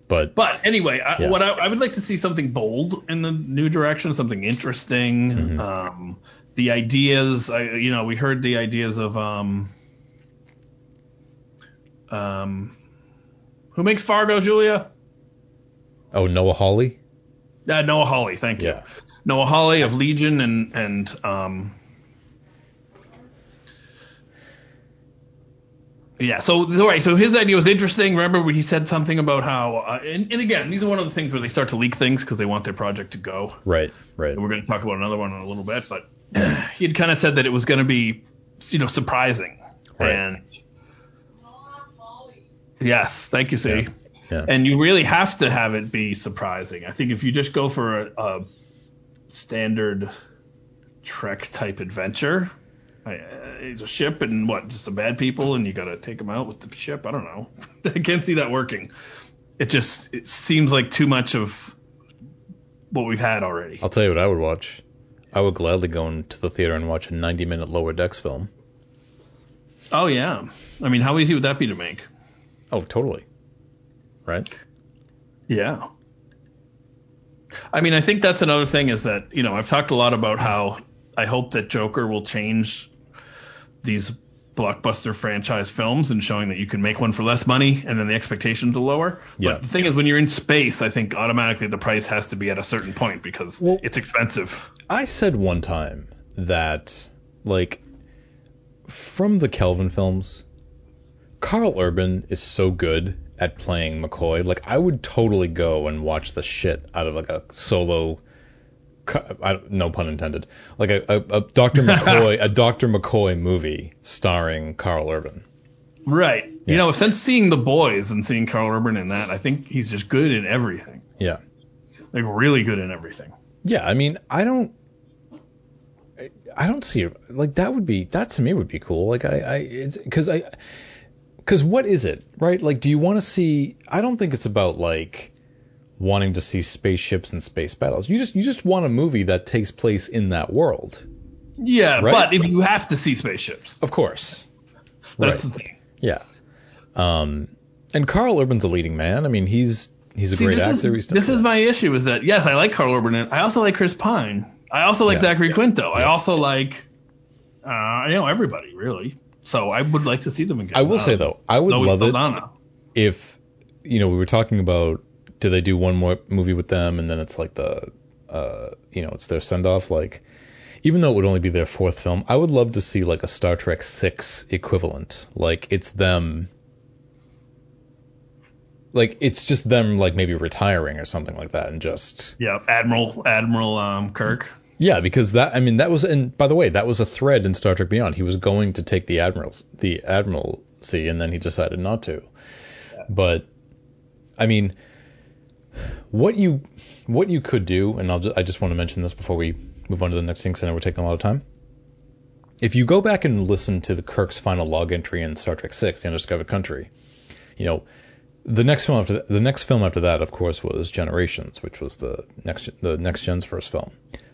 But But anyway, I, Yeah. what I, I would like to see something bold in the new direction, something interesting. Mm-hmm. Um, the ideas, I, you know, we heard the ideas of um, um, Who makes Fargo, Julia? Oh, Noah Hawley. Uh, Noah Hawley, thank you. Yeah. Noah Hawley of Legion and and um. Yeah, so all right, so his idea was interesting. Remember when he said something about how, uh, and, and again, these are one of the things where they start to leak things because they want their project to go. Right. Right. And we're going to talk about another one in a little bit, but he had kind of said that it was going to be, you know, surprising. Right. And yes, thank you, C. Yeah. Yeah. And you really have to have it be surprising. I think if you just go for a, a standard Trek type adventure, uh, it's a ship and what, just some bad people, and you got to take them out with the ship. I don't know. I can't see that working. It just it seems like too much of what we've had already. I'll tell you what I would watch. I would gladly go into the theater and watch a 90 minute Lower Decks film. Oh yeah. I mean, how easy would that be to make? Oh, totally. Right? Yeah. I mean, I think that's another thing is that, you know, I've talked a lot about how I hope that Joker will change these blockbuster franchise films and showing that you can make one for less money and then the expectations are lower. Yeah. But the thing is, when you're in space, I think automatically the price has to be at a certain point because Well- it's expensive. I said one time that, like, from the Kelvin films, Carl Urban is so good at playing McCoy. Like, I would totally go and watch the shit out of like a solo. No pun intended. Like a, a, a Dr. McCoy, a Dr. McCoy movie starring Carl Urban. Right. Yeah. You know, since seeing The Boys and seeing Carl Urban in that, I think he's just good in everything. Yeah. Like, really good in everything. Yeah, I mean, I don't, I- I don't see it like that would be that to me would be cool. Like I, I, it's because I, because what is it, right? Like, do you want to see? I don't think it's about like wanting to see spaceships and space battles. You just, you just want a movie that takes place in that world. Yeah, Right. but if you have to see spaceships, Of course. that's right. the thing. Yeah. Um, and Carl Urban's a leading man. I mean, he's he's a See, great actor. Is, this is my issue is that yes, I like Carl Urban. and I also like Chris Pine. I also like Yeah. Zachary Quinto. I also like, uh, you know, everybody really. So I would like to see them again. I will say Um, though, I would love it. Saldana. if you know we were talking about do they do one more movie with them and then it's like the uh you know it's their send off like even though it would only be their fourth film i would love to see like a star trek 6 equivalent. Like it's them like it's just them like maybe retiring or something like that and just Yeah, Admiral Admiral um, Kirk. yeah because that i mean that was and by the way that was a thread in star trek beyond. He was going to take the admirals the admiralty and then he decided not to. But i mean what you what you could do and I'll i just want to mention this before we move on to the next thing because i know we're taking a lot of time if you go back and listen to the kirk's final log entry in star trek 6 the undiscovered country you know the next film after the next film after that, of course, was Generations, which was the next the next gen's first film.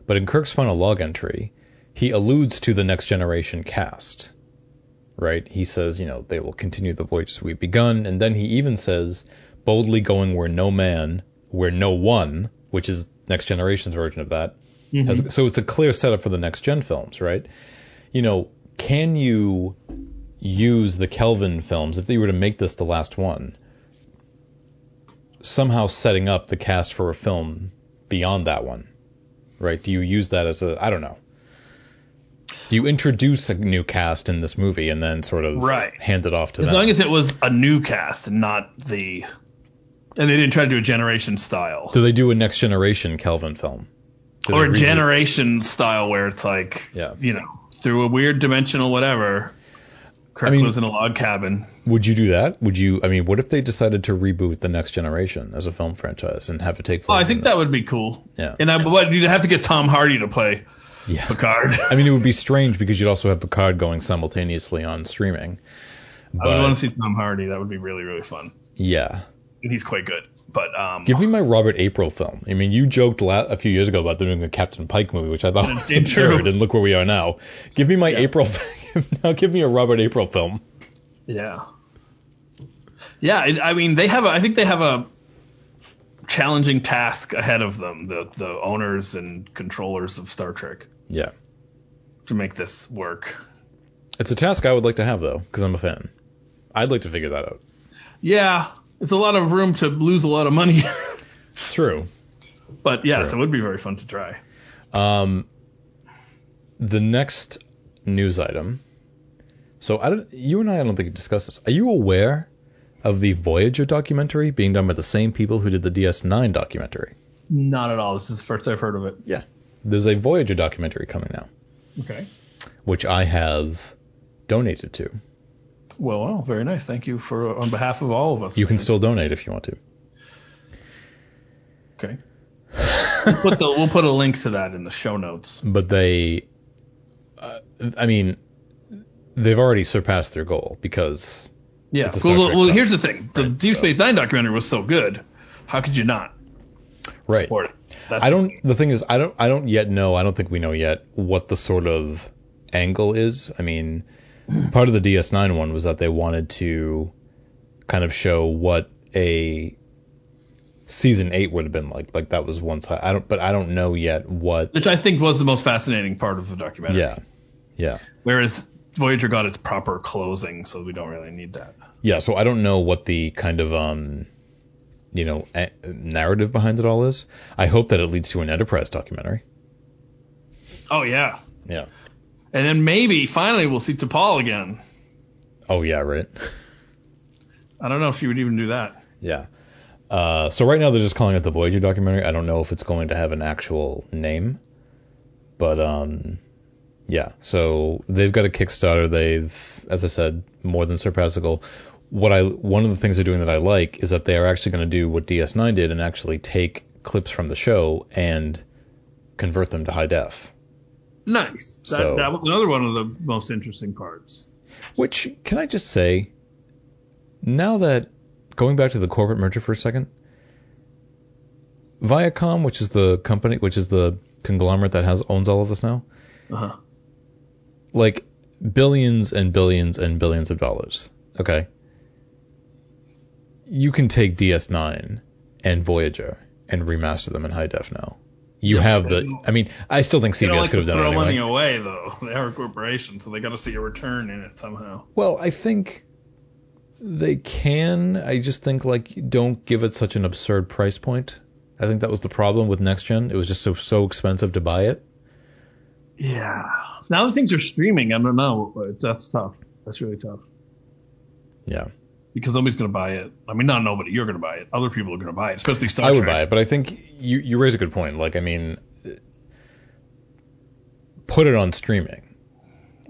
But in Kirk's final log entry, he alludes to the next generation cast. Right? He says, you know, they will continue the voyages we've begun, and then he even says, boldly going where no man, where no one, which is next generation's version of that. Mm-hmm. Has, so it's a clear setup for the next gen films, right? You know, can you use the Kelvin films if they were to make this the last one? somehow setting up the cast for a film beyond that one, right? Do you use that as a I don't know. Do you introduce a new cast in this movie and then sort of Right. hand it off to As them? As long as it was a new cast and not the, and they didn't try to do a generation style Do they do a next generation Kelvin film? Do or a generation style where it's like, Yeah. you know, through a weird dimensional whatever. Kirk I mean- lives in a log cabin. Would you do that? Would you? I mean, what if they decided to reboot the next generation as a film franchise and have it take place? Oh. I in think the- that would be cool. Yeah. And I, but you'd have to get Tom Hardy to play Yeah. Picard. I mean, it would be strange because you'd also have Picard going simultaneously on streaming. I would want to see Tom Hardy. That would be really, really fun. yeah, he's quite good. But um, Give me my Robert April film. I mean, you joked la- a few years ago about them doing a Captain Pike movie, which I thought was It's true. absurd, and look where we are now. Give me my April. now give me a Robert April film. yeah, yeah. I, I mean, they have. A, I think they have a challenging task ahead of them. The the owners and controllers of Star Trek Yeah, to make this work. it's a task I would like to have though, because I'm a fan. I'd like to figure that out. Yeah, it's a lot of room to lose a lot of money. True. but yes, True. it would be very fun to try. Um, the next news item. So I don't, you and I, I don't think we discussed this. Are you aware of the Voyager documentary being done by the same people who did the DS9 documentary? Not at all. This is the first I've heard of it. Yeah. There's a Voyager documentary coming now, Okay. which I have donated to. Well, well, very nice. Thank you for on behalf of all of us. You can still donate if you want to. Okay. we'll, put the, we'll put a link to that in the show notes. But they, uh, I mean, they've already surpassed their goal because Yeah. It's a Star Well, well, here's the thing: the Right, Deep so- Space Nine documentary was so good. How could you not right. support it? That's I don't. The thing is, I don't. I don't yet know. I don't think we know yet what the sort of angle is. I mean, part of the DS9 one was that they wanted to kind of show what a season eight would have been like. Like that was one side. I don't. But I don't know yet what. which I think was the most fascinating part of the documentary. Yeah. Yeah. Whereas Voyager got its proper closing, so we don't really need that. Yeah. So I don't know what the kind of um, you know, a- narrative behind it all is. I hope that it leads to an Enterprise documentary. Oh yeah. Yeah. And then maybe finally we'll see T'Pol again. Oh yeah. Right. I don't know if you would even do that. Yeah. Uh, so right now they're just calling it the Voyager documentary. I don't know if it's going to have an actual name, but um, yeah. So they've got a Kickstarter. They've, as I said, more than surpassed the goal. What I one of the things they're doing that I like is that they are actually going to do what DS9 did and actually take clips from the show and convert them to high def. Nice. That, So- that was another one of the most interesting parts. Which can I just say, now that going back to the corporate merger for a second, Viacom, which is the company, which is the conglomerate that has owns all of this now, Uh-huh. like billions and billions and billions of dollars. Okay, you can take DS9 and Voyager and remaster them in high def now. You Yeah, have the. don't- I mean, I still think They don't CBS like could have to done it throw anyway. money away though. They are a corporation, so they got to see a return in it somehow. Well, I think they can. I just think like don't give it such an absurd price point. I think that was the problem with next gen. It was just so so expensive to buy it. Yeah. Now that things are streaming, I don't know. But that's tough. That's really tough Yeah, because nobody's gonna buy it. I mean, not nobody. You're gonna buy it. Other people are gonna buy it, especially Star I would buy it, but I think you you raise a good point. Like I mean, put it on streaming.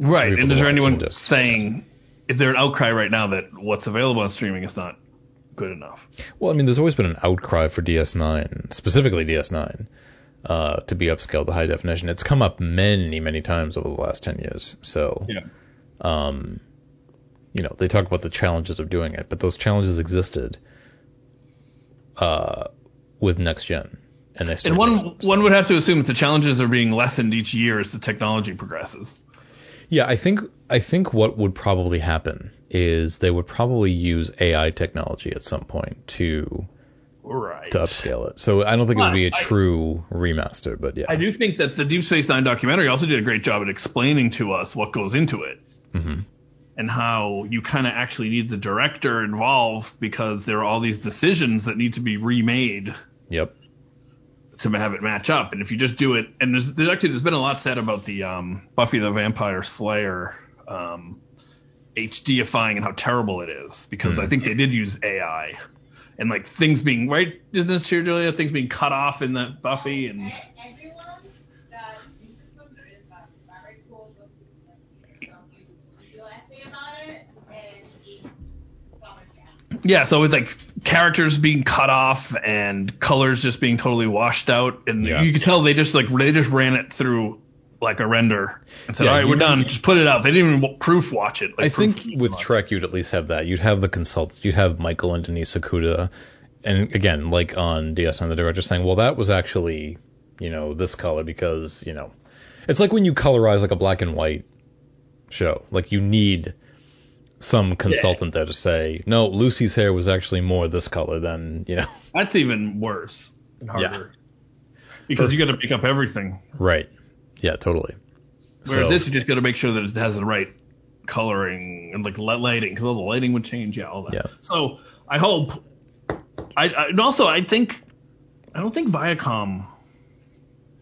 Right. And is there anyone saying, is there an outcry right now that what's available on streaming is not good enough? Well, I mean, there's always been an outcry for DS9, specifically DS9, uh, to be upscaled to high definition. It's come up many, many times over the last 10 years. So, Yeah. um, you know, they talk about the challenges of doing it, but those challenges existed uh, with next gen, and they still And one one would have to assume that the challenges are being lessened each year as the technology progresses. Yeah, I think I think what would probably happen is they would probably use AI technology at some point to Right. to upscale it. So I don't think it would be a Well, I- true remaster, but yeah. I do think that the Deep Space Nine documentary also did a great job at explaining to us what goes into it. hmm and how you kind of actually need the director involved because there are all these decisions that need to be remade Yep. to have it match up. And if you just do it, and there's, there's actually there's been a lot said about the um, Buffy the Vampire Slayer um, HDifying and how terrible it is because I think they did use AI and like things being right, isn't this true, Julia? Things being cut off in that Buffy and everyone that uses them there is that very cool book so you do an essay about it and it's comic yeah. So with like characters being cut off and colors just being totally washed out, and Yeah. you can tell they just like they just ran it through like a render and said, Yeah, "All right, we're done. Just put it out." They didn't even proof watch it. Like, I think with Trek you'd at least have that. You'd have the consultants. You'd have Michael and Denise Okuda, and again, like on DS9, the director saying, "Well, that was actually, you know, this color because you know, it's like when you colorize like a black and white show. Like you need some consultant there to say, no, Lucy's hair was actually more this color than you know." that's even worse and harder Yeah. because you got to pick up everything. Right. Yeah. Totally. Whereas So- this, you just got to make sure that it has the right coloring and like lighting because all the lighting would change. Yeah, all that. Yeah. So I hope I, I and also I think I don't think Viacom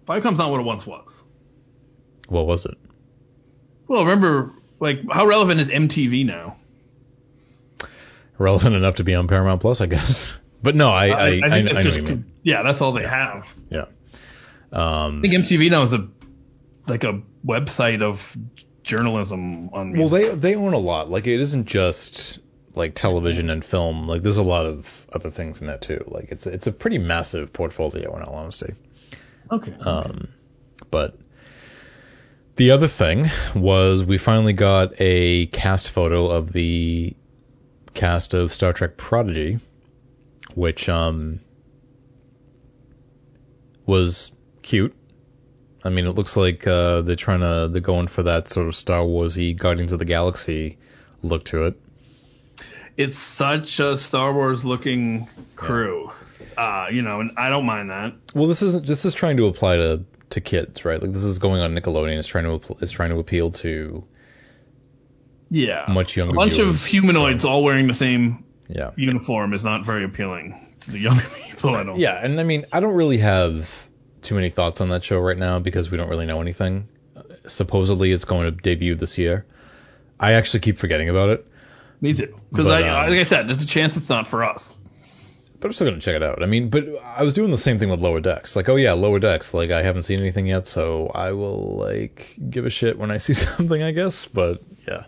Viacom's not what it once was. What was it? Well, remember like how relevant is MTV now? Relevant enough to be on Paramount Plus, I guess. But no, I I, I, I, think I it's know just you mean. yeah, that's all they have. Yeah. Um, I think MTV now is a like a website of journalism on well, they they own a lot. Like it isn't just like television and film. Like there's a lot of other things in that too. Like it's it's a pretty massive portfolio in all honesty. okay. Um, but the other thing was we finally got a cast photo of the cast of Star Trek Prodigy, which um was cute. I mean, it looks like uh, they're trying to they're going for that sort of Star Warsy Guardians of the Galaxy look to it. it's such a Star Wars looking crew. Uh, you know, and I don't mind that. Well, this isn't this is trying to apply to to kids, right? Like this is going on Nickelodeon. It's trying to it's trying to appeal to Yeah. much younger a bunch viewers, of humanoids all wearing the same yeah. uniform is not very appealing to the younger people. I don't. Yeah, and I mean, I don't really have too many thoughts on that show right now because we don't really know anything. Supposedly, it's going to debut this year. I actually keep forgetting about it, Me too. Because I, um, like I said, there's a chance it's not for us. But I'm still going to check it out. I mean, but I was doing the same thing with Lower Decks. Like, oh yeah, Lower Decks. Like, I haven't seen anything yet, so I will like give a shit when I see something, I guess. But yeah,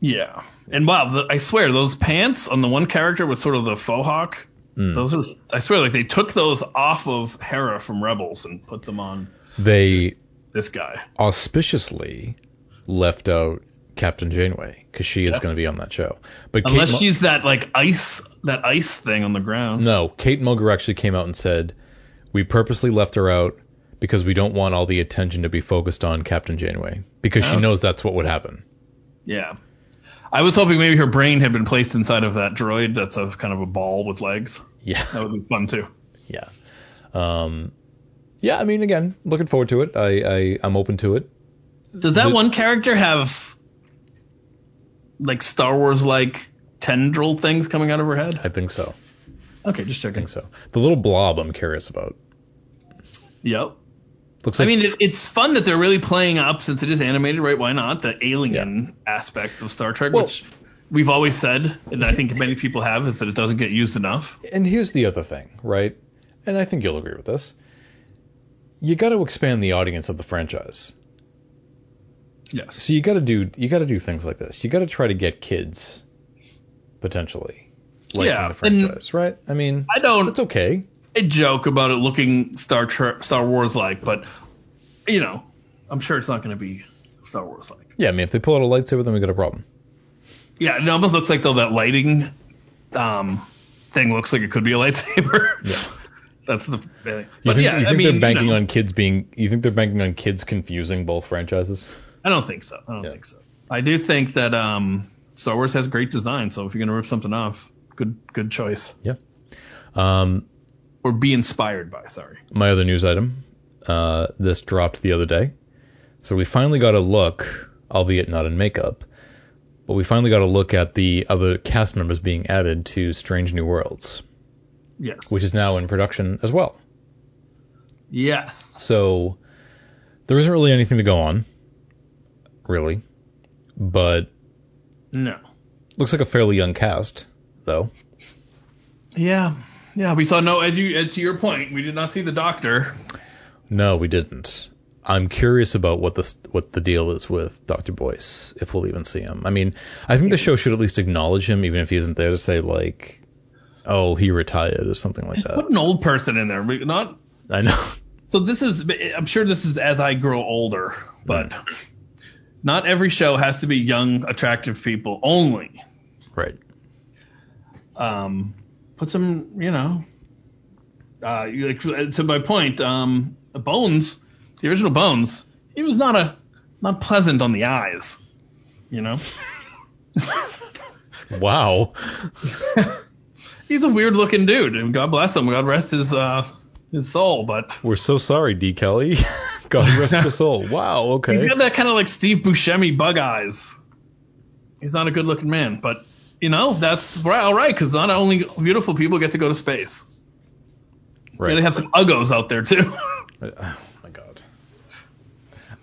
Yeah. And wow, the, I swear those pants on the one character with sort of the faux hawk. Hmm. Those are. I swear, like they took those off of Hera from Rebels and put them on they this guy. auspiciously left out Captain Janeway because she is Yes. going to be on that show. But Unless Kate Mo- she's that like ice, that ice thing on the ground. No, Kate Mulgrew actually came out and said, "We purposely left her out because we don't want all the attention to be focused on Captain Janeway because she Oh. knows that's what would happen." Yeah. I was hoping maybe her brain had been placed inside of that droid that's a kind of a ball with legs. Yeah, That would be fun too. yeah, um, yeah. I mean, again, looking forward to it. I, I I'm open to it. Does that The- one character have like Star Wars like tendril things coming out of her head? I think so. Okay, just checking. I think so. The little blob, I'm curious about. Yep. Looks like, I mean, it, it's fun that they're really playing up since it is animated, right? Why not the alien aspect of Star Trek, Well- which we've always said, and I think many people have, is that it doesn't get used enough. and here's the other thing, right? And I think you'll agree with this. You got to expand the audience of the franchise. Yes. So you got to do you got to do things like this. You got to try to get kids potentially liking Yeah, the franchise, right? I mean, I don't. it's okay. I joke about it looking Star Trek, Star Wars like, but you know, I'm sure it's not going to be Star Wars like. Yeah, I mean, if they pull out a lightsaber, then we got a problem. Yeah, it almost looks like though that lighting um, thing looks like it could be a lightsaber. Yeah. That's the. You But think, yeah, you think I mean, they're banking you know, on kids being? You think they're banking on kids confusing both franchises? I don't think so. I don't Yeah. think so. I do think that um, Star Wars has great design, so if you're going to rip something off, good good choice. Yeah. Um, Or be inspired by. Sorry. my other news item. Uh, this dropped the other day, so we finally got a look, albeit not in makeup, but we finally got a look at the other cast members being added to Strange New Worlds, Yes. which is now in production as well. yes. So there isn't really anything to go on, really, but No. looks like a fairly young cast, though. Yeah. Yeah. We saw no. As you as to your point, we did not see the Doctor. No, we didn't. I'm curious about what the what the deal is with Dr. Boyce, if we'll even see him. I mean, I think the show should at least acknowledge him, even if he isn't there to say like, "Oh, he retired" or something like that. Put an old person in there. Not. I know. So this is. I'm sure this is as I grow older, but mm. Not every show has to be young, attractive people only. Right. um, put some, you know, uh, to my point, um, Bones, the original Bones, he was not a not pleasant on the eyes, you know. Wow. He's a weird looking dude, and God bless him, God rest his uh, his soul, but We're so sorry, D. Kelley. God rest your soul. Wow. Okay. he's got that kind of like Steve Buscemi bug eyes. He's not a good looking man, but you know, that's right, all right, because not only beautiful people get to go to space. Right. They have some uggos out there too. Uh, uh, oh my god.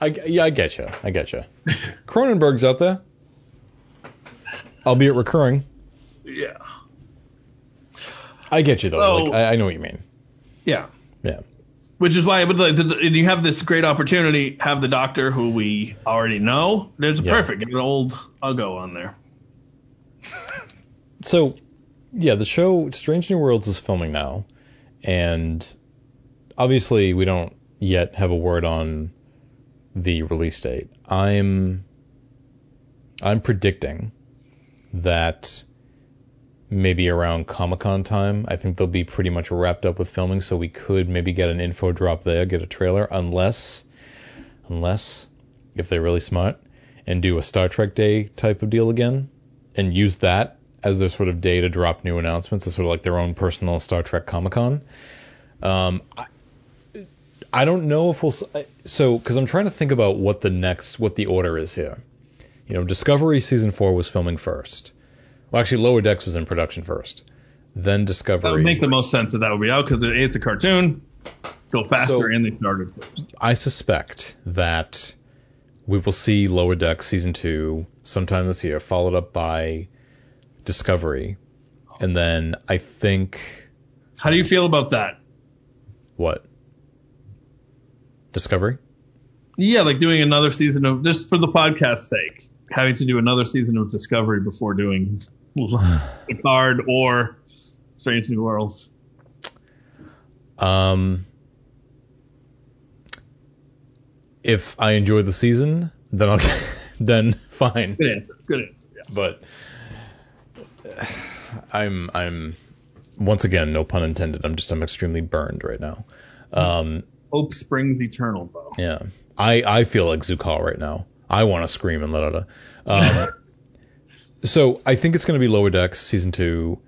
I yeah, I get you. I get you. Cronenberg's out there, albeit recurring. yeah. I get you though. So- like I, I know what you mean. Yeah. Yeah. Which is why I would like to, and you have this great opportunity, have the doctor who we already know. There's a Yeah. perfect, an old Uggo on there. So, yeah, the show Strange New Worlds is filming now, and obviously we don't yet have a word on the release date. I'm I'm predicting that maybe around Comic Con time, I think they'll be pretty much wrapped up with filming, so we could maybe get an info drop there, get a trailer, unless unless if they're really smart and do a Star Trek Day type of deal again and use that as their sort of day to drop new announcements, as sort of like their own personal Star Trek Comic Con. Um, I, I don't know if we'll so because I'm trying to think about what the next what the order is here. You know, Discovery season four was filming first. Well, actually, Lower Decks was in production first, then Discovery. That would make the most sense that that would be out because it's a cartoon, go faster, So- and they started first. I suspect that we will see Lower Decks season two sometime this year, followed up by Discovery, and then I think How do you feel about that? what Discovery. Yeah, like doing another season of just for the podcast sake, having to do another season of Discovery before doing Picard or Strange New Worlds. Um, if I enjoy the season, then I'll then fine. Good answer. Good answer. Yes. But I'm I'm once again no pun intended. I'm just I'm extremely burned right now. Um, hope springs eternal, though. yeah, I I feel like Su'Kal right now. I want to scream and let out a. Um, so I think it's going to be Lower Decks season two,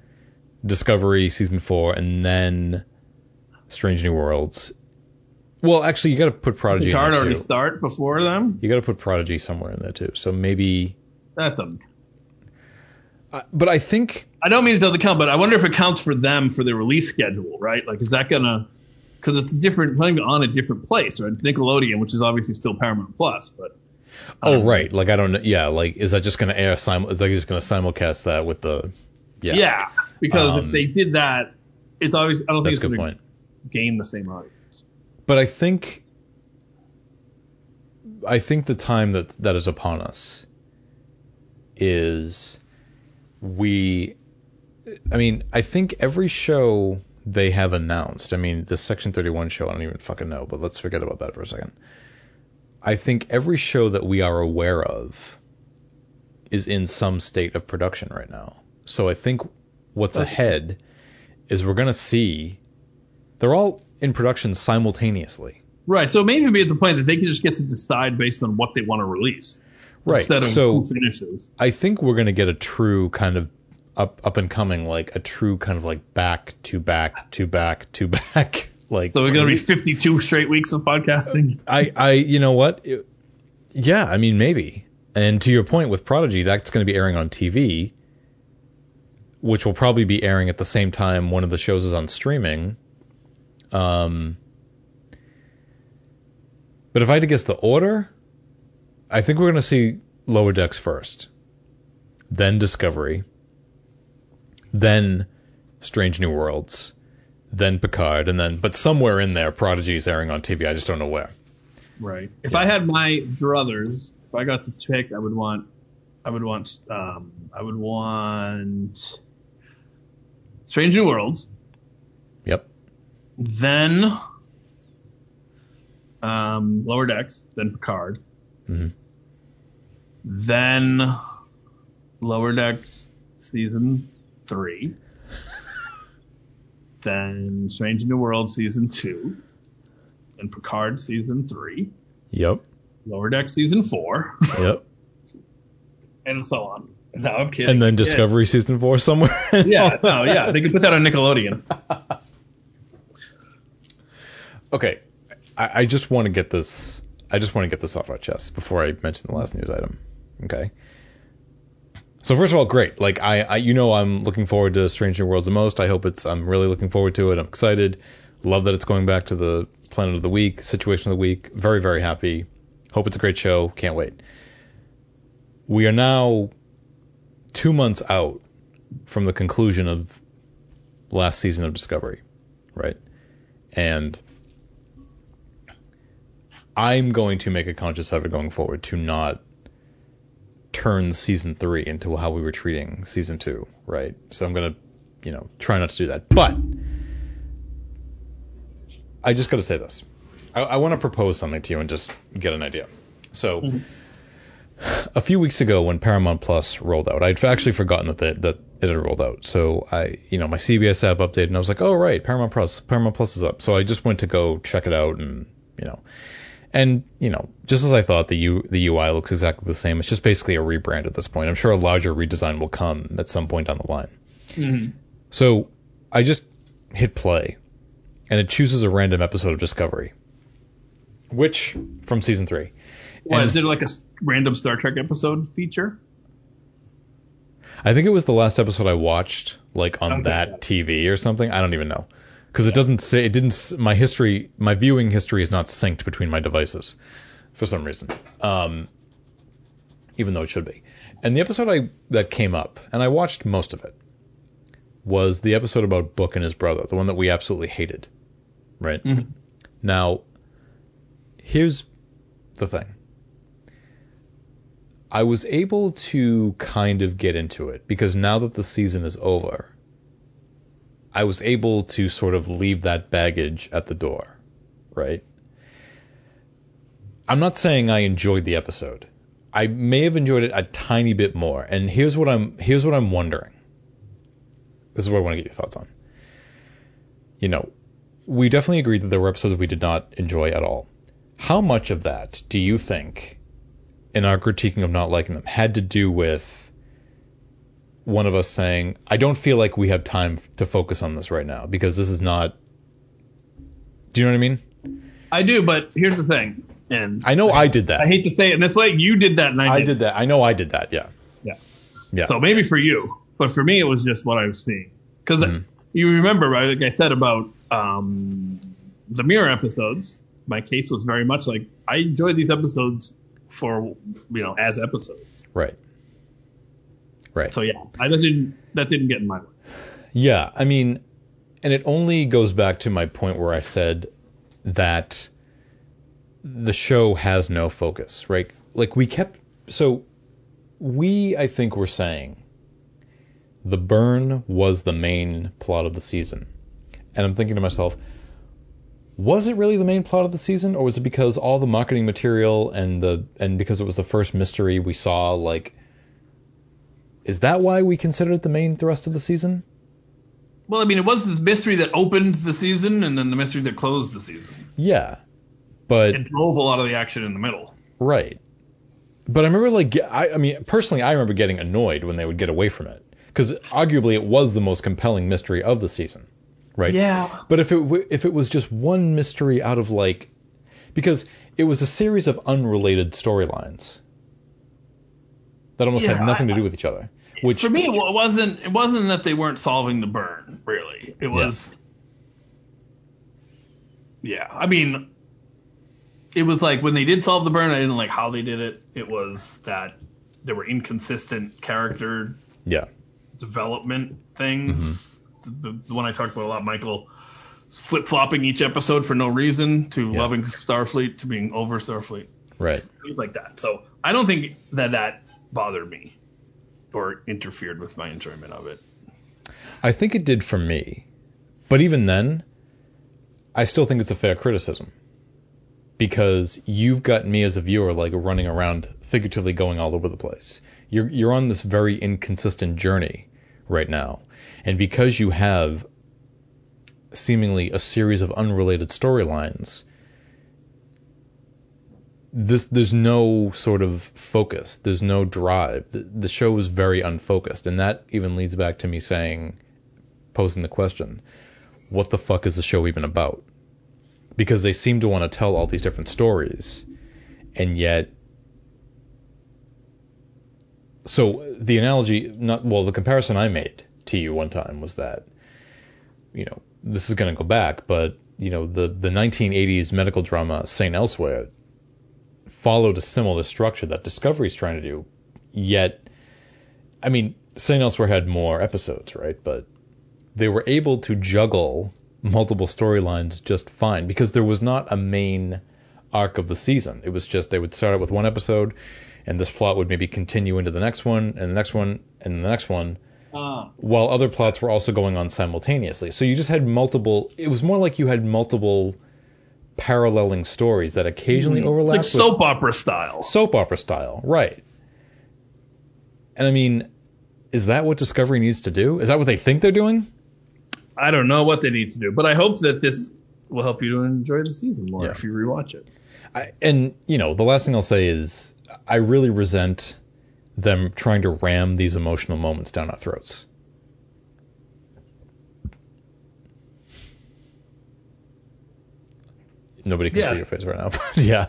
Discovery season four, and then Strange New Worlds. Well, actually, you got to put Prodigy in Picard there already too. start before them. You got to put Prodigy somewhere in there too. So maybe, That doesn't. uh, but I think I don't mean it doesn't count, but I wonder if it counts for them for their release schedule, right? Like, is that gonna? Because it's a different, playing on a different place, right? Nickelodeon, which is obviously still Paramount Plus, but Oh Um, right, like I don't know. Yeah, like is that just going to air sim? Is that just going to simulcast that with the? Yeah, yeah, because Um, if they did that, it's always. I don't think it's good going to point. gain the same audience. But I think, I think the time that that is upon us is we. I mean, I think every show they have announced. I mean, the Section 31 show, I don't even fucking know, but let's forget about that for a second. I think every show that we are aware of is in some state of production right now. So I think what's That's- ahead is we're going to see they're all in production simultaneously. Right. So it may even be at the point that they can just get to decide based on what they want to release Right. instead of so who finishes. I think we're going to get a true kind of up up and coming like a true kind of like back to back to back to back like So we're going to be 52 straight weeks of podcasting. I, I, you know what? It- yeah, I mean, maybe. And to your point with Prodigy, that's going to be airing on TV, which will probably be airing at the same time one of the shows is on streaming. Um, but if I had to guess the order, I think we're going to see Lower Decks first, then Discovery, then Strange New Worlds, then Picard, and then, but somewhere in there, Prodigy is airing on TV. I just don't know where. Right. If I had my druthers, if I got to pick, I would want, I would want, um, I would want Strange New Worlds, Yep. then um, Lower Decks, then Picard, Mm-hmm. then Lower Decks season three, then Strange New World season two, then Picard season three, Yep. Lower Deck season four, Yep. and so on. No, I'm kidding. and then Yeah. Discovery season four somewhere. Yeah, no, yeah, they can put that on Nickelodeon. okay. I, I just want to get this. I just want to get this off our chest before I mention the last news item. Okay. So first of all, great. Like I, I, you know, I'm looking forward to Strange New Worlds the most. I hope it's. I'm really looking forward to it. I'm excited. Love that it's going back to the Planet of the Week, Situation of the Week. Very, very happy. Hope it's a great show. Can't wait. We are now two months out from the conclusion of last season of Discovery, right? And I'm going to make a conscious effort going forward to not turn season three into how we were treating season two, right? So I'm gonna, you know, try not to do that. But I just got to say this. I, I want to propose something to you and just get an idea. So. Mm-hmm. A few weeks ago, when Paramount Plus rolled out, I'd actually forgotten that they, that it had rolled out. So I, you know, my CBS app updated, and I was like, "Oh right, Paramount Plus, Paramount Plus is up." So I just went to go check it out, and you know, and you know, just as I thought, the U, the UI looks exactly the same. It's just basically a rebrand at this point. I'm sure a larger redesign will come at some point down the line. Mm-hmm. So I just hit play, and it chooses a random episode of Discovery, which from season three. What and, is it like a random Star Trek episode feature? I think it was the last episode I watched, like on okay. that TV or something. I don't even know because it doesn't say it didn't. My history, my viewing history is not synced between my devices for some reason. Um, even though it should be. And the episode I that came up, and I watched most of it, was the episode about Book and his brother, the one that we absolutely hated. Right. Mm-hmm. Now, here's the thing. I was able to kind of get into it because now that the season is over, I was able to sort of leave that baggage at the door, right? I'm not saying I enjoyed the episode. I may have enjoyed it a tiny bit more. And here's what I'm here's what I'm wondering. This is what I want to get your thoughts on. You know, we definitely agreed that there were episodes we did not enjoy at all. How much of that do you think, in our critiquing of not liking them, had to do with one of us saying, I don't feel like we have time to focus on this right now because this is not. Do you know what I mean? I do, but here's the thing. And I know I, I did that. I hate to say it in this way. You did that, and I, I did. did that. I know I did that. Yeah. Yeah. Yeah. So maybe for you, but for me, it was just what I was seeing. Because mm-hmm. you remember, right? Like I said about um, the mirror episodes, my case was very much like I enjoyed these episodes for you know as episodes. Right. Right. So yeah, I just didn't that didn't get in my way. Yeah, I mean, and it only goes back to my point where I said that the show has no focus, right? Like we kept so we I think were saying the burn was the main plot of the season. And I'm thinking to myself, was it really the main plot of the season or was it because all the marketing material and the and because it was the first mystery we saw like is that why we consider it the main thrust of the season? Well, I mean, it was this mystery that opened the season and then the mystery that closed the season. Yeah, but it drove a lot of the action in the middle. Right. But I remember, like, I, I mean, personally, I remember getting annoyed when they would get away from it because arguably it was the most compelling mystery of the season, right? Yeah. But if it if it was just one mystery out of like, because it was a series of unrelated storylines that almost yeah, had nothing I, to do with each other. Which for me, it wasn't. It wasn't that they weren't solving the burn. Really, it was. Yeah, yeah I mean, it was like when they did solve the burn, I didn't like how they did it. It was that there were inconsistent character. Yeah. Development things. Mm-hmm. The, the, one I talked about a lot, Michael flip flopping each episode for no reason to yeah. loving Starfleet to being over Starfleet. Right. Things like that. So I don't think that that bothered me or interfered with my enjoyment of it. I think it did for me. But even then, I still think it's a fair criticism. Because you've got me as a viewer like running around figuratively going all over the place. You're you're on this very inconsistent journey right now. And because you have seemingly a series of unrelated storylines, this there's no sort of focus. There's no drive. The, the show is very unfocused, and that even leads back to me saying, posing the question, what the fuck is the show even about? Because they seem to want to tell all these different stories, and yet so the analogy, not well, the comparison I made to you one time was that, you know, this is going to go back, but you know, the the 1980s medical drama Saint Elsewhere followed a similar structure that Discovery's trying to do, yet, I mean, Saint Elsewhere had more episodes, right? But they were able to juggle multiple storylines just fine because there was not a main arc of the season. It was just they would start out with one episode, and this plot would maybe continue into the next one, and the next one, and the next one, Uh, while other plots were also going on simultaneously. So you just had multiple. It was more like you had multiple paralleling stories that occasionally hmm. it's overlapped. like with- soap opera style. soap opera style, right? And I mean, is that what Discovery needs to do? Is that what they think they're doing? I don't know what they need to do, but I hope that this will help you to enjoy the season more Yeah. if you rewatch it. I, and you know, the last thing I'll say is I really resent them trying to ram these emotional moments down our throats. Nobody can Yeah. see your face right now, but yeah.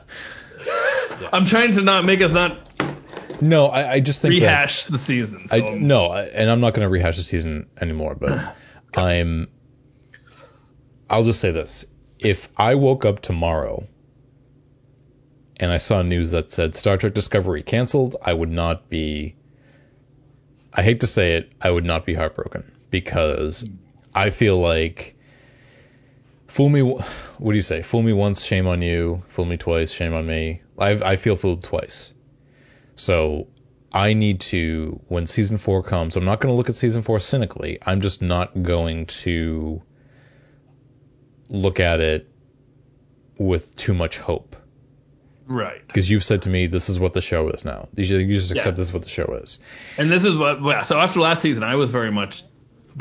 I'm trying to not make us not No, I, I just think that, rehash the season. So I no, I, and I'm not going to rehash the season anymore. But I'm. I'll just say this: if I woke up tomorrow and I saw news that said Star Trek Discovery canceled, I would not be. I hate to say it, I would not be heartbroken because I feel like. Fool me, what do you say? Fool me once, shame on you. Fool me twice, shame on me. I I feel fooled twice. So I need to, when season four comes, I'm not going to look at season four cynically. I'm just not going to look at it with too much hope. right. Because you've said to me, this is what the show is now. You should- you just accept Yeah. this is what the show is. And this is what. So after last season, I was very much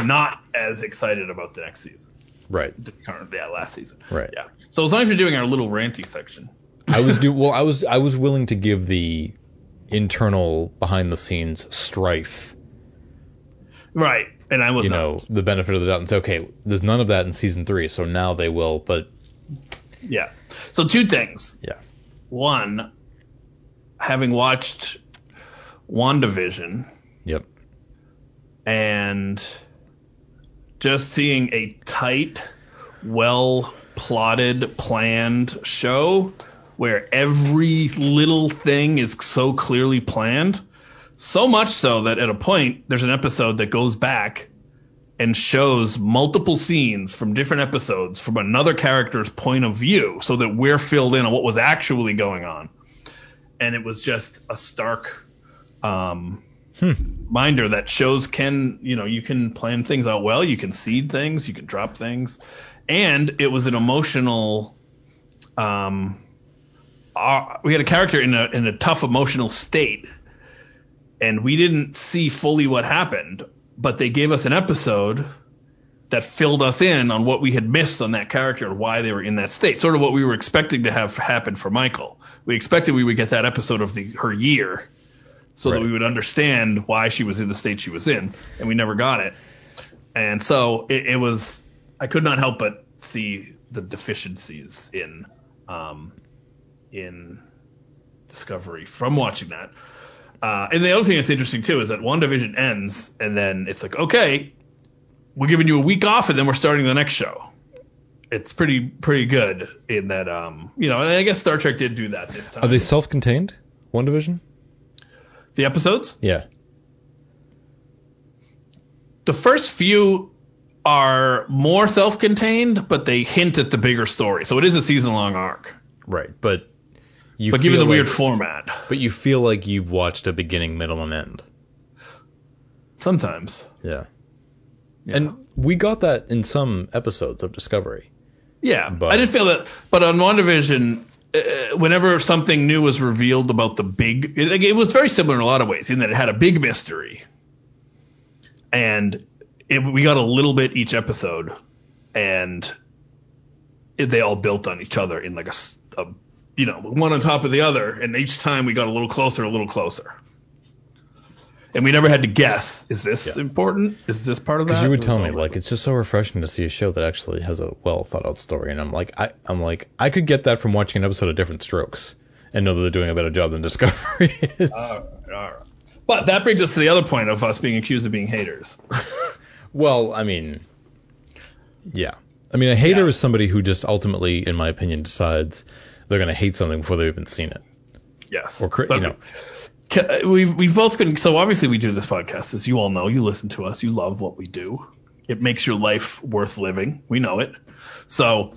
not as excited about the next season. Right. The current, yeah, last season. Right. Yeah. So as long as you're doing our little ranty section, I was do well. I was I was willing to give the internal behind the scenes strife, right? And I was you not. know, the benefit of the doubt and say, okay, there's none of that in season three, so now they will. But Yeah. So two things. yeah, One, having watched WandaVision yep, and just seeing a tight, well plotted, planned show where every little thing is so clearly planned. So much so that at a point, there's an episode that goes back and shows multiple scenes from different episodes from another character's point of view so that we're filled in on what was actually going on. And it was just a stark um, reminder that shows can, you know, you can plan things out well, you can seed things, you can drop things. And it was an emotional um, uh, we had a character in a in a tough emotional state, and we didn't see fully what happened, but they gave us an episode that filled us in on what we had missed on that character and why they were in that state. Sort of what we were expecting to have happen for Michael. We expected we would get that episode of the her year, so Right. that we would understand why she was in the state she was in, and we never got it. And so it, it was. I could not help but see the deficiencies in um, in Discovery from watching that. Uh, and the other thing that's interesting too is that WandaVision ends, and then it's like, okay, we're giving you a week off, and then we're starting the next show. It's pretty pretty good in that, um, you know. And I guess Star Trek did do that this time. are they self-contained? WandaVision? The episodes? Yeah. The first few are more self-contained, but they hint at the bigger story. So it is a season-long arc, Right, but you but given feel the weird like- format, but you feel like you've watched a beginning, middle, and end. sometimes. Yeah. Yeah. And we got that in some episodes of Discovery. Yeah, But- I didn't feel that. But on WandaVision, uh, whenever something new was revealed about the big, it, it was very similar in a lot of ways in that it had a big mystery, and it, we got a little bit each episode, and it, they all built on each other in like a, a- you know, one on top of the other, and each time we got a little closer, a little closer. And we never had to guess: is this Yeah. important? Is this part of that? Because you would tell me like it's just so refreshing to see a show that actually has a well thought out story, and I'm like I I'm like I could get that from watching an episode of Diff'rent Strokes and know that they're doing a better job than Discovery is. All right, all right. But that brings us to the other point of us being accused of being haters. Well, I mean, yeah. I mean, a hater Yeah. is somebody who just ultimately, in my opinion, decides they're going to hate something before they've even seen it. Yes. Or, you know, Uh, we've we've both been so obviously we do this podcast as you all know. You listen to us. You love what we do. It makes your life worth living. We know it. So,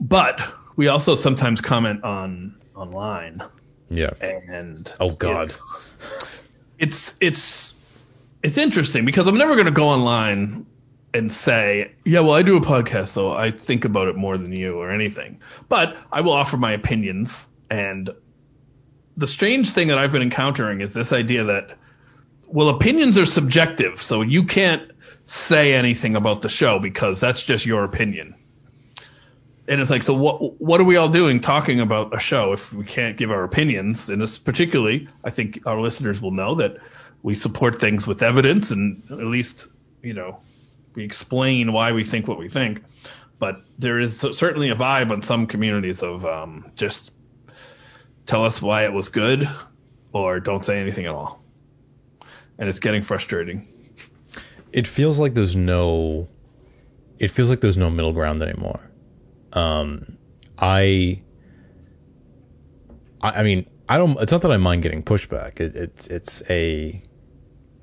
but we also sometimes comment on online yeah. and Oh, God. it's it's it's, it's interesting because I'm never going to go online and say, yeah, well, I do a podcast, so I think about it more than you or anything. But I will offer my opinions. And the strange thing that I've been encountering is this idea that, well, opinions are subjective, so you can't say anything about the show because that's just your opinion. And it's like, so what? What are we all doing talking about a show if we can't give our opinions? And this particularly, I think our listeners will know that we support things with evidence, and at least you know we explain why we think what we think. But there is certainly a vibe on some communities of um, just tell us why it was good, or don't say anything at all. And it's getting frustrating. it feels like there's no it feels like there's no middle ground anymore. Um, I, I I mean I don't. It's not that I mind getting pushback. It, it's it's a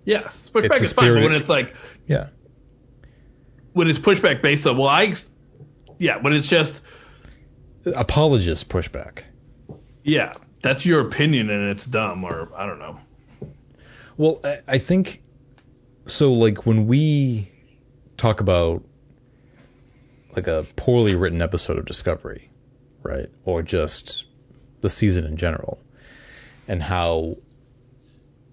Yes, pushback is fine, but when it's like yeah. when it's pushback based on well, I yeah, when it's just Apologist pushback. Yeah, that's your opinion and it's dumb or I don't know. Well, I, think so. Like when we talk about like a poorly written episode of Discovery, right, or just the season in general, and how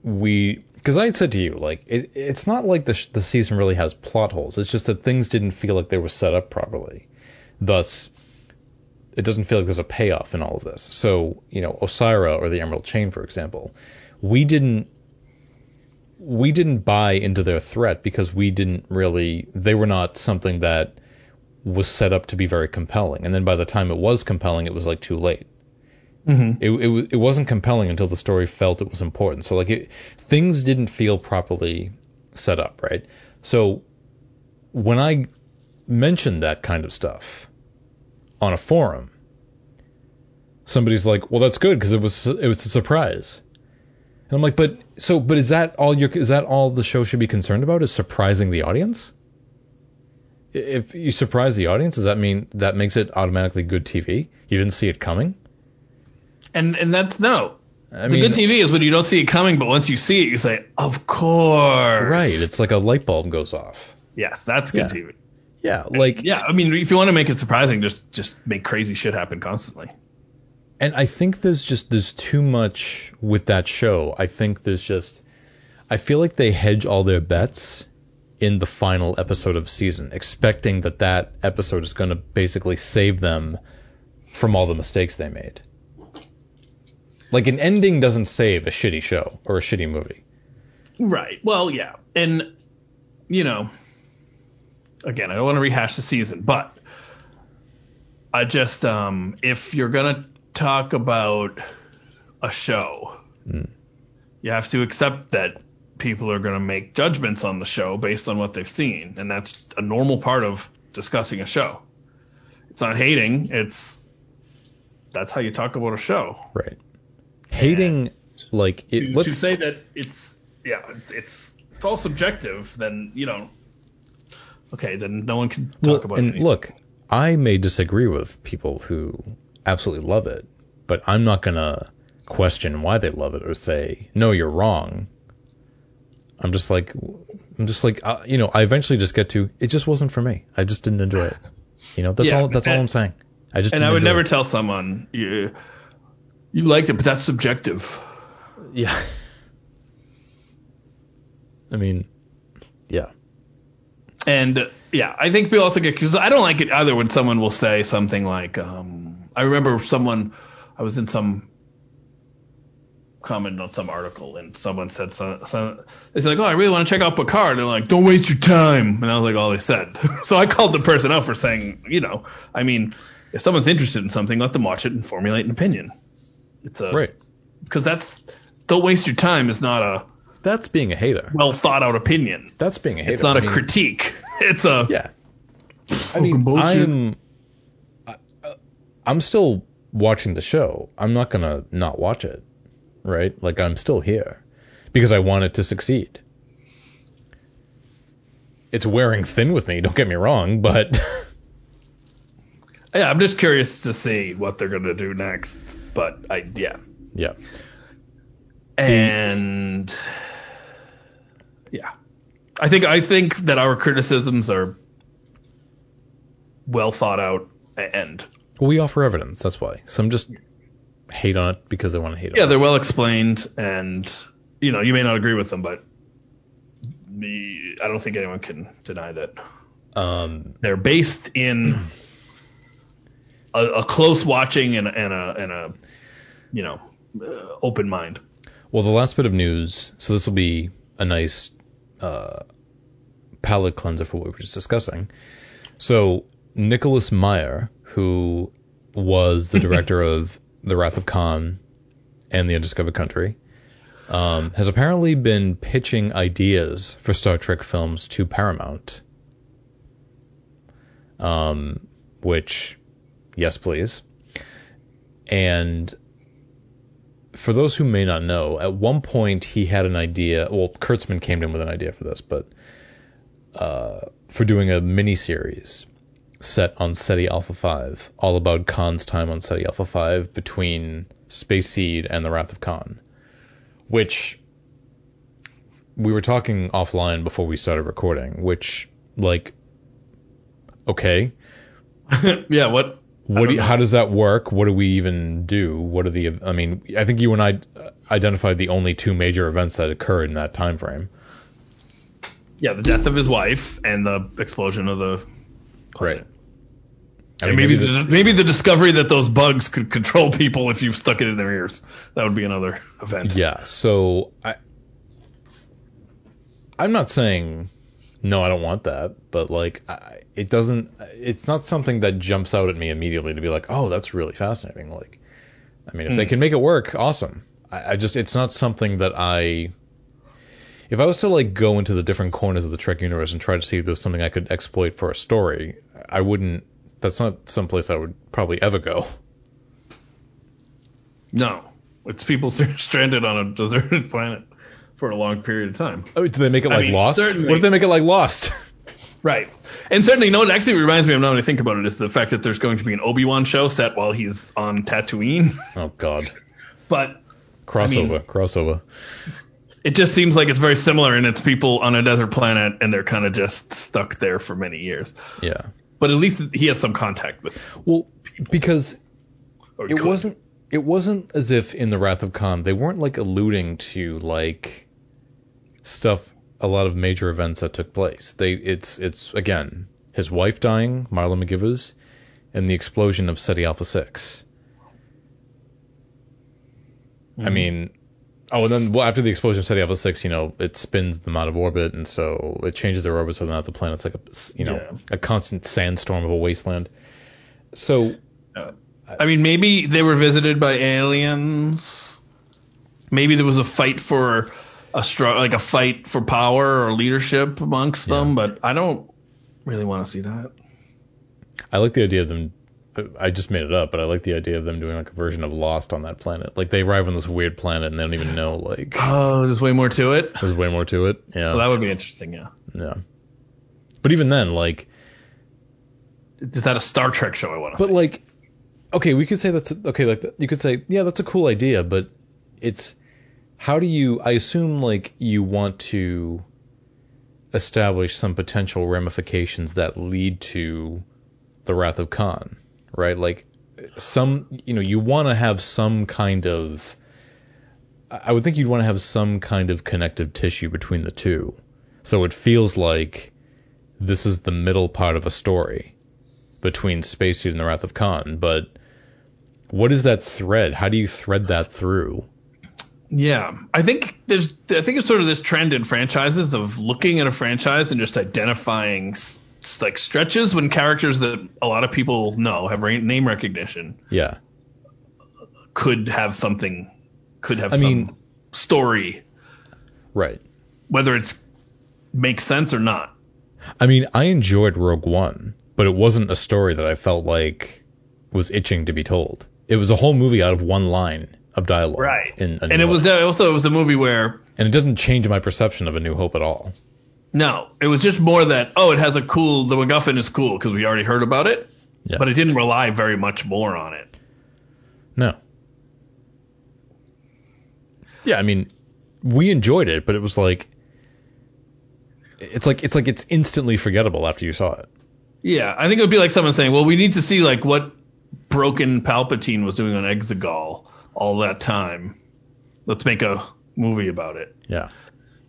we because I said to you like it, it's not like the the season really has plot holes. It's just that things didn't feel like they were set up properly. Thus, it doesn't feel like there's a payoff in all of this. So you know, Osyraa or the Emerald Chain, for example, we didn't we didn't buy into their threat because we didn't really they were not something that was set up to be very compelling. And then by the time it was compelling, it was like too late. Mm-hmm. It, it, it wasn't compelling until the story felt it was important. So like it, things didn't feel properly set up, right? So when I mentioned that kind of stuff on a forum, somebody's like, "Well, that's good because it was it was a surprise." And I'm like, "But so but is that all your is that all the show should be concerned about is surprising the audience?" If you surprise the audience, does that mean that makes it automatically good TV? You didn't see it coming? And and that's no. I the mean, good TV is when you don't see it coming, but once you see it, you say, "Of course." Right. It's like a light bulb goes off. yes, that's good Yeah. TV. Yeah. Like, Yeah, I mean, if you want to make it surprising, just just make crazy shit happen constantly. and I think there's just, there's too much with that show. I think there's just, I feel like they hedge all their bets in the final episode of season, expecting that that episode is going to basically save them from all the mistakes they made. Like an ending doesn't save a shitty show or a shitty movie. Right. Well, yeah, and you know, again, I don't want to rehash the season, but I just um, if you're gonna talk about a show, you have to accept that people are gonna make judgments on the show based on what they've seen, and that's a normal part of discussing a show. It's not hating; it's that's how you talk about a show. Right. Hating, like, it, to, let's, to say that it's yeah it's, it's it's all subjective then you know okay then no one can talk Well, about and anything. look, I may disagree with people who absolutely love it, but I'm not gonna question why they love it or say no, you're wrong. I'm just like, I'm just like, uh, you know, I eventually just get to it. Just wasn't for me. I just didn't enjoy it. You know, that's Yeah, all. That's all I'm saying. I just and I would never it. tell someone you you liked it but that's subjective Yeah. I mean, yeah. And uh, yeah I think people also get because I don't like it either when someone will say something like um, I remember someone I was in some comment on some article and someone said some they said like oh I really want to check out Picard. And they're like don't waste your time. And I was like all they said. So I called the person out for saying you know I mean if someone's interested in something let them watch it and formulate an opinion. It's a Right. because that's don't waste your time is not a that's being a hater. well thought out opinion. That's being a hater. It's not I a mean, critique. It's a yeah. I mean, bullshit. I'm I, uh, I'm still watching the show. I'm not gonna not watch it, right? Like I'm still here because I want it to succeed. It's wearing thin with me. Don't get me wrong, but yeah. I'm just curious to see what they're gonna do next. But I yeah. yeah, and yeah, I think I think that our criticisms are well thought out and we offer evidence. That's why some just hate on it because they want to hate yeah, on it. Yeah, they're well explained and you know you may not agree with them, but the I don't think anyone can deny that Um, they're based in a, a close watching and, and a and a you know uh, open mind. Well, the last bit of news, so this will be a nice uh, palate cleanser for what we were just discussing. So, Nicholas Meyer, who was the director of The Wrath of Khan and The Undiscovered Country, um, has apparently been pitching ideas for Star Trek films to Paramount. Um, which, yes, please. And for those who may not know, at one point he had an idea. Well, Kurtzman came to him with an idea for this, but uh, for doing a mini series set on Ceti Alpha 5, all about Khan's time on Ceti Alpha 5 between Space Seed and the Wrath of Khan, which we were talking offline before we started recording. Which, like, okay, yeah, what what don't you, how does that work? What do we even do? What are the? I mean, I think you and I identified the only two major events that occurred in that time frame. yeah, the death of his wife and the explosion of the planet. Right. I And mean, maybe maybe the, maybe the discovery that those bugs could control people if you stuck it in their ears. That would be another event. yeah. So I, I'm not saying no, I don't want that, but like, I, it doesn't. It's not something that jumps out at me immediately to be like, oh, that's really fascinating. Like, I mean, if they hmm. can make it work, awesome. I, I just, it's not something that I. If I was to like go into the different corners of the Trek universe and try to see if there's something I could exploit for a story, I wouldn't. That's not someplace I would probably ever go. No, it's people stranded on a deserted planet for a long period of time. Oh, do they make it I like mean, Lost? certainly. What if they make it like Lost? Right. And certainly, no, it actually reminds me of now that I think about it is the fact that there's going to be an Obi Wan show set while he's on Tatooine. oh God, but crossover, mean- crossover. it just seems like it's very similar, and it's people on a desert planet, and they're kind of just stuck there for many years. Yeah. But at least he has some contact with. Well, because it could. wasn't it wasn't as if in the Wrath of Khan they weren't like alluding to like stuff a lot of major events that took place. They it's it's again his wife dying, Marla McGivers, and the explosion of Ceti Alpha Six. I mm-hmm. mean, oh, and then well, after the explosion of Ceti Alpha Six, you know, it spins them out of orbit, and so it changes their orbit so now the planet's like a you know Yeah. a constant sandstorm of a wasteland. So uh, I mean, maybe they were visited by aliens. Maybe there was a fight for a like a fight for power or leadership amongst them, but I don't really want to see that. I like the idea of them. I just made it up, but I like the idea of them doing like a version of Lost on that planet. Like they arrive on this weird planet and they don't even know like Oh, there's way more to it. there's way more to it. Yeah, Well, that would be interesting. Yeah. yeah. But even then, like, Is that a Star Trek show? I want to but see. like, okay, we could say that's okay. Like you could say, yeah, that's a cool idea, but it's how do you? I assume like you want to establish some potential ramifications that lead to the Wrath of Khan, right? Like some, you know, you want to have some kind of. I would think you'd want to have some kind of connective tissue between the two, so it feels like this is the middle part of a story between Space Seed and the Wrath of Khan. But what is that thread? How do you thread that through? Yeah, I think there's I think it's sort of this trend in franchises of looking at a franchise and just identifying like stretches when characters that a lot of people know have ra- name recognition Yeah, could have something could have I some mean- story Right. whether it's makes sense or not. I mean, I enjoyed Rogue One, but it wasn't a story that I felt like was itching to be told. It was a whole movie out of one line of dialogue. In A New and it was Hope. also it was the movie where and it doesn't change my perception of A New Hope at all. no, it was just more that oh, it has a cool the MacGuffin is cool because we already heard about it, Yeah. but it didn't rely very much more on it. No. Yeah, I mean, we enjoyed it, but it was like it's like it's like it's instantly forgettable after you saw it. Yeah, I think it would be like someone saying, "Well, we need to see like what broken Palpatine was doing on Exegol all that time. Let's make a movie about it." Yeah.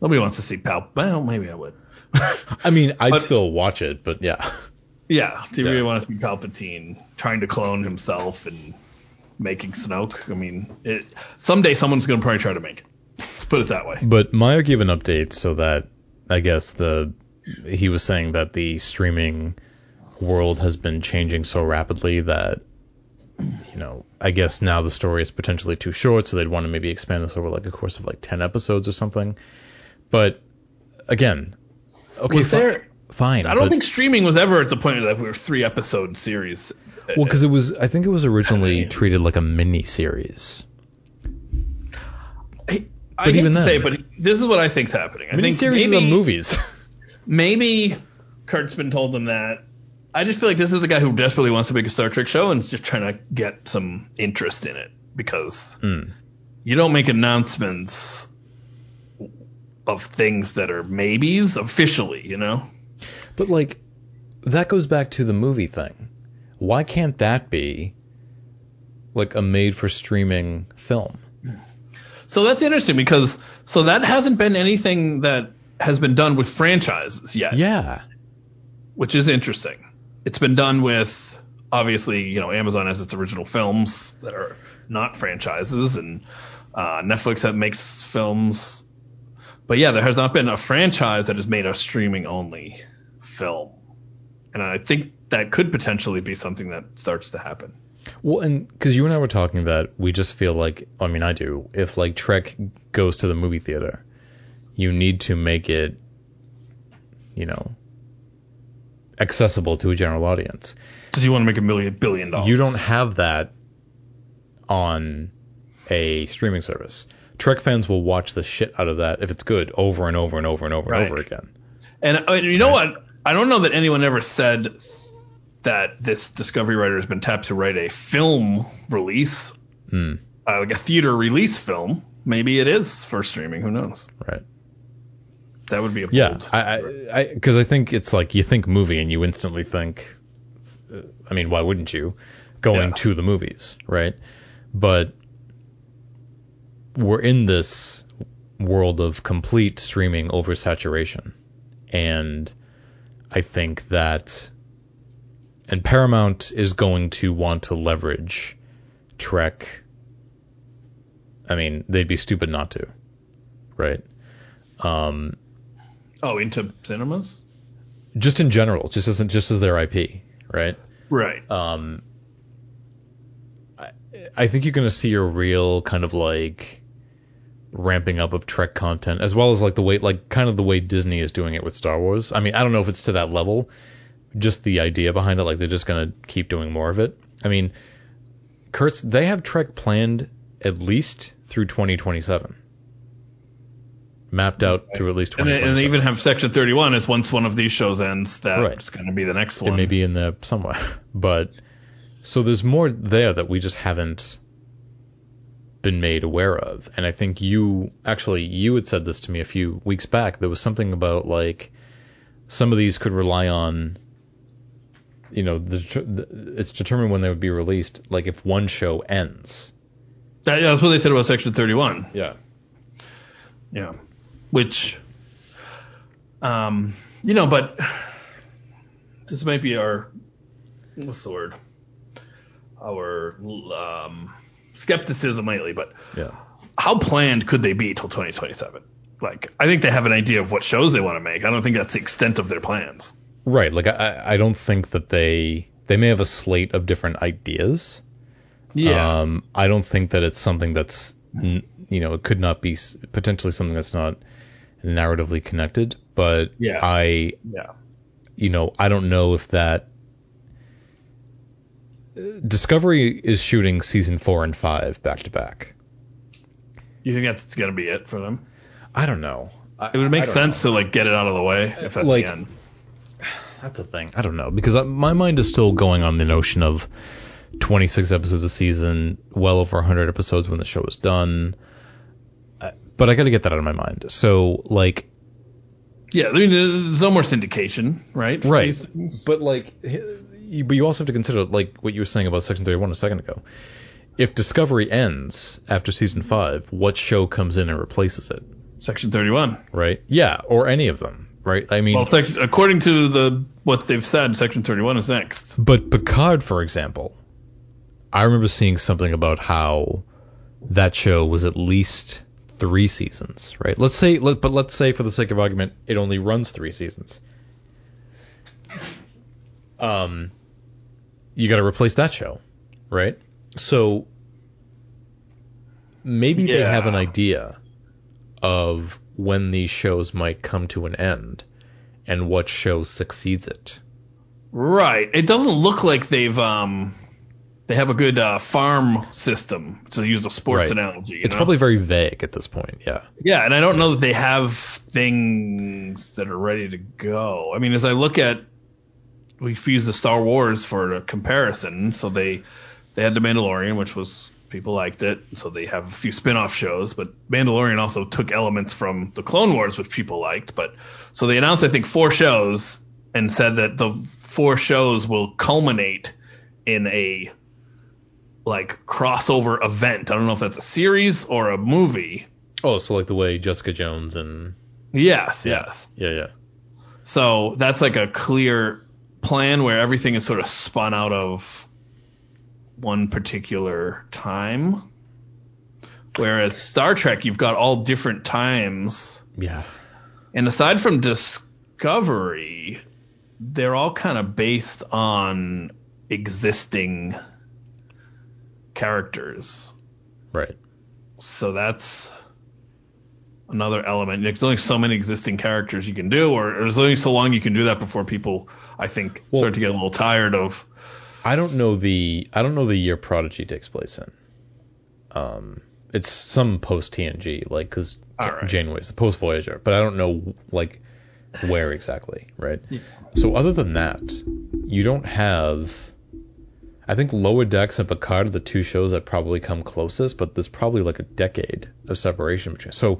Nobody wants to see Pal. Well, maybe I would. I mean, I'd But- still watch it, but yeah. Yeah, do you Yeah. really want to see Palpatine trying to clone himself and making Snoke? I mean, it, someday someone's going to probably try to make it. Let's put it that way. But Meyer gave an update so that I guess the he was saying that the streaming world has been changing so rapidly that you know, I guess now the story is potentially too short, so they'd want to maybe expand this over like a course of like 10 episodes or something. But again, okay, Was there? fine. I don't but- think streaming was ever at the point that we were three episode series. well, because it was, I think it was originally treated like a mini series. I, I But even then- say, but this is what I think's happening. I think series maybe, movies. maybe Kurtzman told them that. I just feel like this is a guy who desperately wants to make a Star Trek show and is just trying to get some interest in it because Mm. you don't make announcements of things that are maybes officially, you know? But like that goes back to the movie thing. Why can't that be like a made for streaming film? So that's interesting because so that hasn't been anything that has been done with franchises yet. Yeah. which is interesting. It's been done with obviously, you know, Amazon has its original films that are not franchises, and uh, Netflix that makes films. But yeah, there has not been a franchise that has made a streaming only film, and I think that could potentially be something that starts to happen. Well, and because you and I were talking that we just feel like, I mean, I do. If like Trek goes to the movie theater, you need to make it, you know, accessible to a general audience. Because you want to make a million billion dollars. You don't have that on a streaming service. Trek fans will watch the shit out of that if it's good over and over and over and over Right. and over again. And uh, you know what? I don't know that anyone ever said that this Discovery writer has been tapped to write a film release, Hmm. uh, like a theater release film. Maybe it is for streaming. Who knows? Right. That would be a Yeah, bold. I, I, because I, think it's like you think movie and you instantly think, uh, I mean, why wouldn't you, going Yeah. to the movies, right? But we're in this world of complete streaming oversaturation, and I think that, and Paramount is going to want to leverage Trek. I mean, they'd be stupid not to, right? Um, oh, into cinemas? just in general, just as just as their IP, right? Right. Um, I, I think you're going to see a real kind of like ramping up of Trek content, as well as like the way, like kind of the way Disney is doing it with Star Wars. I mean, I don't know if it's to that level, just the idea behind it, like they're just going to keep doing more of it. I mean, Kurtz, they have Trek planned at least through 2027, mapped out through at least and, they, and they even have Section 31 as once one of these shows ends, that's Right. going to be the next one. It may be in there somewhere. But so there's more there that we just haven't been made aware of. And I think you actually you had said this to me a few weeks back. There was something about like some of these could rely on you know the, the it's determined when they would be released like if one show ends. That- yeah, that's what they said about Section 31. Yeah. Yeah. Which, um, you know, but this might be our, what's the word? Our um, skepticism lately, but Yeah. how planned could they be till 2027? Like, I think they have an idea of what shows they want to make. I don't think that's the extent of their plans. Right. Like I I don't think that they they may have a slate of different ideas. Um, I don't think that it's something that's, you know, it could not be potentially something that's not narratively connected, but Yeah. I Yeah. you know, I don't know if that Discovery is shooting season 4 and 5 back to back. You think that's gonna be it for them? I don't know. It would make sense to like get it out of the way if that's Like- the end. That's the thing. I don't know because I, my mind is still going on the notion of 26 episodes a season, well over 100 episodes when the show is done. But I got to get that out of my mind. So like, Yeah, I mean, there's no more syndication, right? right? But like, you, but you also have to consider like what you were saying about Section 31 a second ago. If Discovery ends after season five, what show comes in and replaces it? Section 31. Right? Yeah, or any of them. Right? I mean, Well, sec- according to the what they've said, Section 31 is next. But Picard, for example, I remember seeing something about how that show was at least three seasons, right? Let's say, let, but let's say for the sake of argument, it only runs three seasons. Um, you got to replace that show, right? So maybe they have an idea of when these shows might come to an end and what show succeeds it. Right. It doesn't look like they've um they have a good uh, farm system to use a sports Right. analogy. you It's know? probably very vague at this point. Yeah. yeah, and I don't know that they have things that are ready to go. I mean, as I look at we used the Star Wars for a comparison, so they they had the Mandalorian, which was people liked it, so they have a few spin-off shows, but Mandalorian also took elements from the Clone Wars, which people liked, but so they announced I think four shows and said that the four shows will culminate in a like crossover event. I don't know if that's a series or a movie. Oh, so like the way Jessica Jones and Yes, yes. yeah, yeah. So that's like a clear plan where everything is sort of spun out of one particular time. Whereas Star Trek, you've got all different times. Yeah. And aside from Discovery, they're all kind of based on existing characters. Right. So that's another element. There's only so many existing characters you can do, or there's only so long you can do that before people, I think, Well- start to get a little tired of. I don't know the I don't know the year Prodigy takes place in. Um, it's some post TNG, like because right. Janeway's the post Voyager, but I don't know like where exactly, right? So other than that, you don't have. I think Lower Decks and Picard are the two shows that probably come closest, but there's probably like a decade of separation between. So,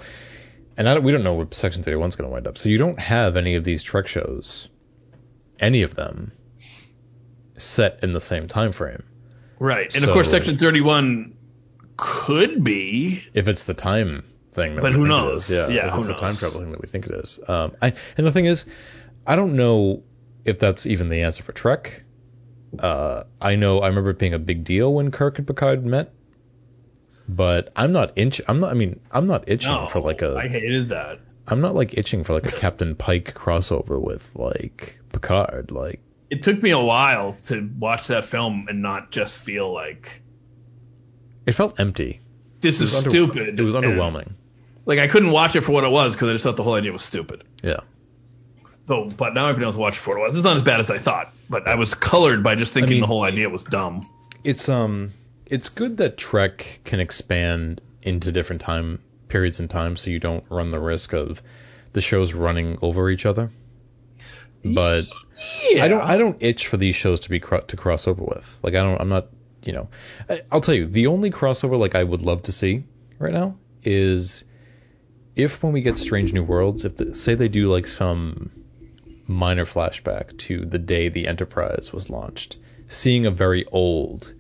and I don't, we don't know where Section 31 is going to wind up. So you don't have any of these Trek shows, any of them, set in the same time frame. Right. And of course, Section 31 could be. if it's the time thing that But who knows? Yeah, Yeah, if who it's the time knows? travel thing that we think it is. Um, I, and the thing is, I don't know if that's even the answer for Trek. Uh, I know I remember it being a big deal when Kirk and Picard met, but I'm not inch. I'm not. I mean, I'm not itching No, for like a. I hated that. I'm not like itching for like a Captain Pike crossover with like Picard. Like, It took me a while to watch that film and not just feel like it felt empty. this is under- stupid. It was underwhelming. like I couldn't watch it for what it was because I just thought the whole idea was stupid. Yeah. Though, but now I've been able to watch it for it was. It's not as bad as I thought, but I was colored by just thinking mean- the whole idea was dumb. it's um it's good that Trek can expand into different time periods in time so you don't run the risk of the shows running over each other. But Yeah. I don't I don't itch for these shows to be cro- to cross over with. Like I don't I'm not, you know. I, I'll tell you, the only crossover like I would love to see right now is if when we get Strange New Worlds, if the, say they do like some minor flashback to the day the Enterprise was launched, seeing a very old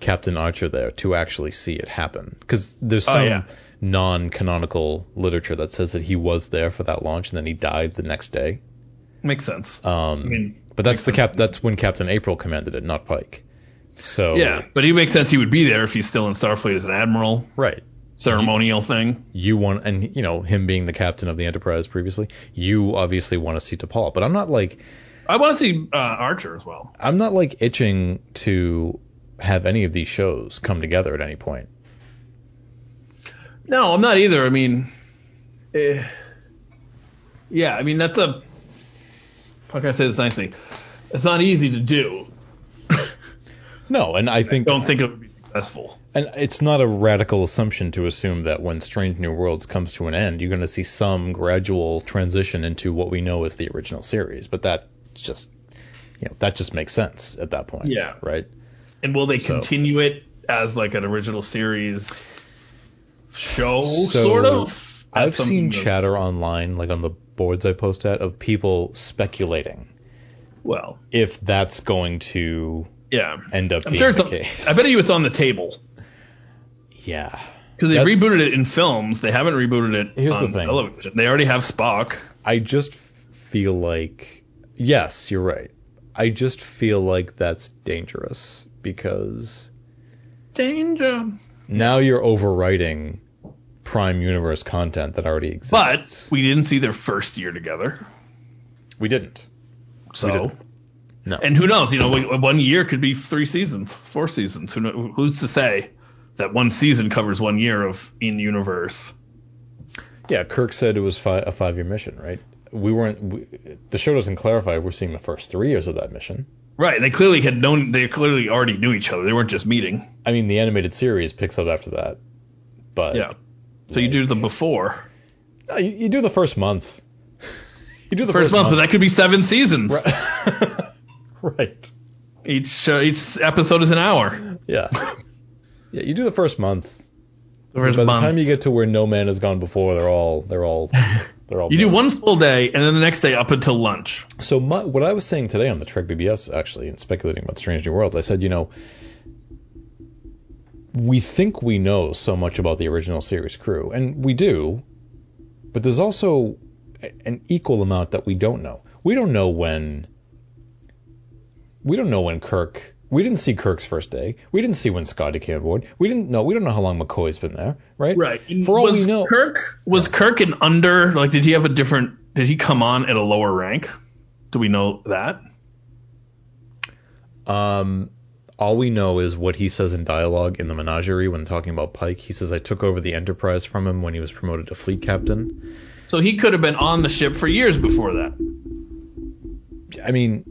Captain Archer there to actually see it happen. Because there's Oh, some yeah. non-canonical literature that says that he was there for that launch and then he died the next day. Makes sense. Um, mean, but that's the sense. cap. That's when Captain April commanded it, not Pike. So yeah, but it makes sense he would be there if he's still in Starfleet as an admiral. right. Ceremonial thing. You want, and you know him being the captain of the Enterprise previously. You obviously want to see T'Pol, but I'm not like I want to see uh, Archer as well. I'm not like itching to have any of these shows come together at any point. No, I'm not either. I mean, eh, Yeah, I mean that's a. How can I say this nicely? It's not easy to do. No, and I think Don't think it would be successful. And it's not a radical assumption to assume that when Strange New Worlds comes to an end, you're going to see some gradual transition into what we know as the original series. But that's just, you know, that just makes sense at that point. Yeah. Right. And will they So- continue it as like an original series show, So, sort of? I've seen that's- chatter online, like on the boards I post at, of people speculating Well, if that's going to yeah. end up I'm being sure it's the on, case. I bet you it's on the table Yeah. because they That's- rebooted it in films. They haven't rebooted it Here's the on thing. television. They already have Spock. I just feel like yes, you're right. I just feel like that's dangerous because Danger. now you're overwriting Prime Universe content that already exists. But we didn't see their first year together. we didn't. So, didn't. No. and who knows? You know, like, one year could be three seasons, four seasons. Who know, who's to say that one season covers one year of in universe? yeah, Kirk said it was fi- a five-year mission, right? We weren't. We, the show doesn't clarify if we're seeing the first three years of that mission. Right. They clearly had known. They clearly already knew each other. They weren't just meeting. I mean, the animated series picks up after that, but Yeah. So you do the before Uh, you, you do the first month. You do the first month, but that could be seven seasons. right. Each show, each episode is an hour. Yeah. Yeah, you do the first month. The first By the time you get to where no man has gone before, they're all they're all they're all. You do one full day, and then the next day up until lunch. So my, what I was saying today on the Trek BBS actually, and speculating about Strange New Worlds, I said, you know, we think we know so much about the original series crew, and we do, but there's also an equal amount that we don't know. We don't know when. We don't know when Kirk. We didn't see Kirk's first day. We didn't see when Scotty came aboard. We didn't know. We don't know how long McCoy's been there, right? Right. For all was we know, Kirk was Kirk an under? Like, did he have a different? Did he come on at a lower rank? Do we know that? Um, all we know is what he says in dialogue in the menagerie when talking about Pike. He says, "I took over the Enterprise from him when he was promoted to fleet captain." So he could have been on the ship for years before that I mean,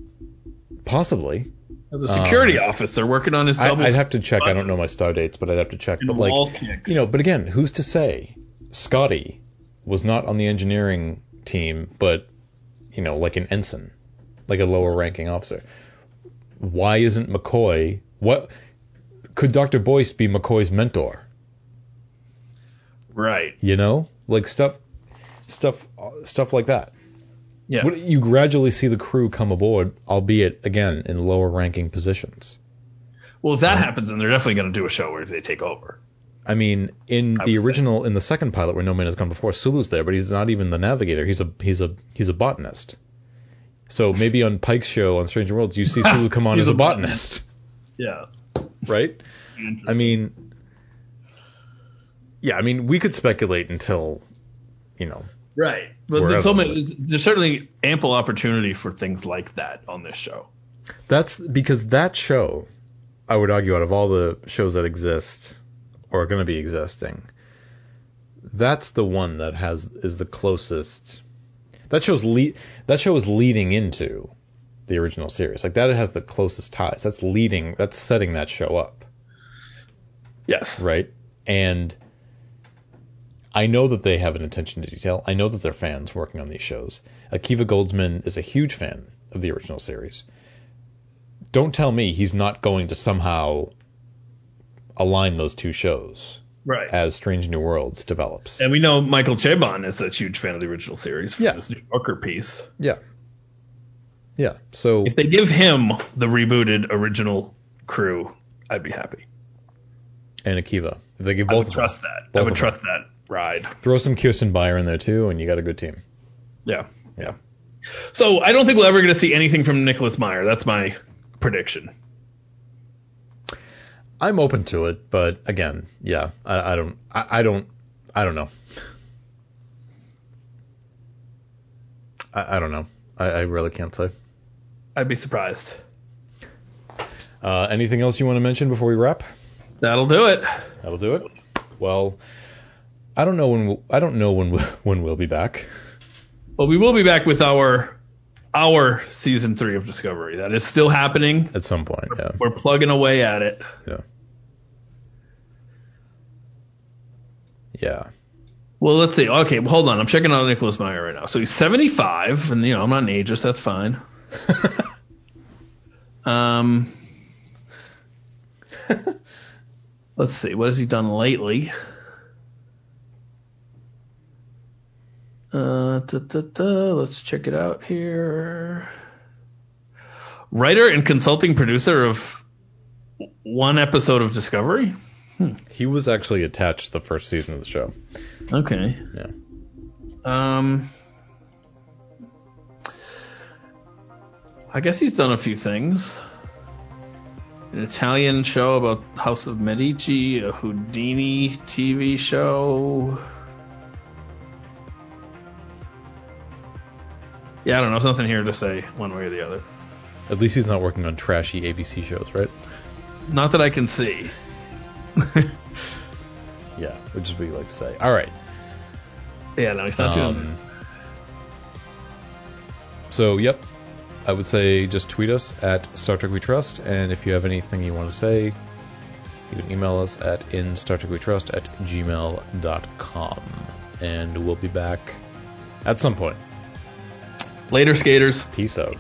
possibly. As a security um, officer working on his double. I'd have to check. I don't know my star dates, but I'd have to check. But like, kicks. you know, but again, who's to say Scotty was not on the engineering team, but you know, like an ensign, like a lower ranking officer? Why isn't McCoy? What could Dr. Boyce be McCoy's mentor? right? you know like stuff stuff stuff like that Yeah. You gradually see the crew come aboard albeit again in lower ranking positions. Well, if that um, happens, then they're definitely going to do a show where they take over. i mean in I the original in the second pilot where no man has gone before sulu's there but he's not even the navigator. He's a he's a he's a botanist. So maybe on pike's show on stranger worlds you see sulu come on as a a botanist. Yeah. right? I mean yeah i mean we could speculate until you know Right. But there's, so many, there's certainly ample opportunity for things like that on this show. That's because that show, I would argue, out of all the shows that exist or are going to be existing, that's the one that has is the closest. That show's lead. That show is leading into the original series. Like that it has the closest ties. That's leading. That's setting that show up, Yes. right? And I know that they have an attention to detail. I know that they're fans working on these shows. Akiva Goldsman is a huge fan of the original series. Don't tell me he's not going to somehow align those two shows Right. as Strange New Worlds develops. and we know Michael Chabon is a huge fan of the original series from Yeah. this New Yorker piece. Yeah. Yeah. So If they give him the rebooted original crew, I'd be happy. and Akiva, if they give both I would trust them, that. I would trust that ride. throw some Kirsten Beyer in there too, and you got a good team. Yeah. Yeah. So I don't think we're ever going to see anything from Nicholas Meyer. That's my prediction. I'm open to it, but again, yeah, I, I don't, I, I don't, I don't know. I, I don't know. I, I really can't say. I'd be surprised. Uh, anything else you want to mention before we wrap? That'll do it. That'll do it. Well, I don't know when we'll, I don't know when we'll, when we'll be back. But we will be back with our our season three of Discovery. That is still happening. At some point, yeah. We're plugging away at it. Yeah. Yeah. Well, let's see. Okay, well, hold on. I'm checking out Nicholas Meyer right now. So he's 75, and you know I'm not an ageist. That's fine. um, let's see. What has he done lately? Uh, let's check it out here. Writer and consulting producer of one episode of Discovery. He was actually attached to the first season of the show. Okay. Yeah. Um, I guess he's done a few things. An Italian show about House of Medici, a Houdini TV show. Yeah, I don't know. There's nothing here to say one way or the other. At least he's not working on trashy ABC shows, right? Not that I can see. Yeah, which is what you like to say. All right. Yeah, no, he's not doing Um, so, yep. I would say just tweet us at Star Trek We Trust, and if you have anything you want to say, you can email us at in Star Trek We Trust at gmail.com. And we'll be back at some point. Later, skaters. Peace out.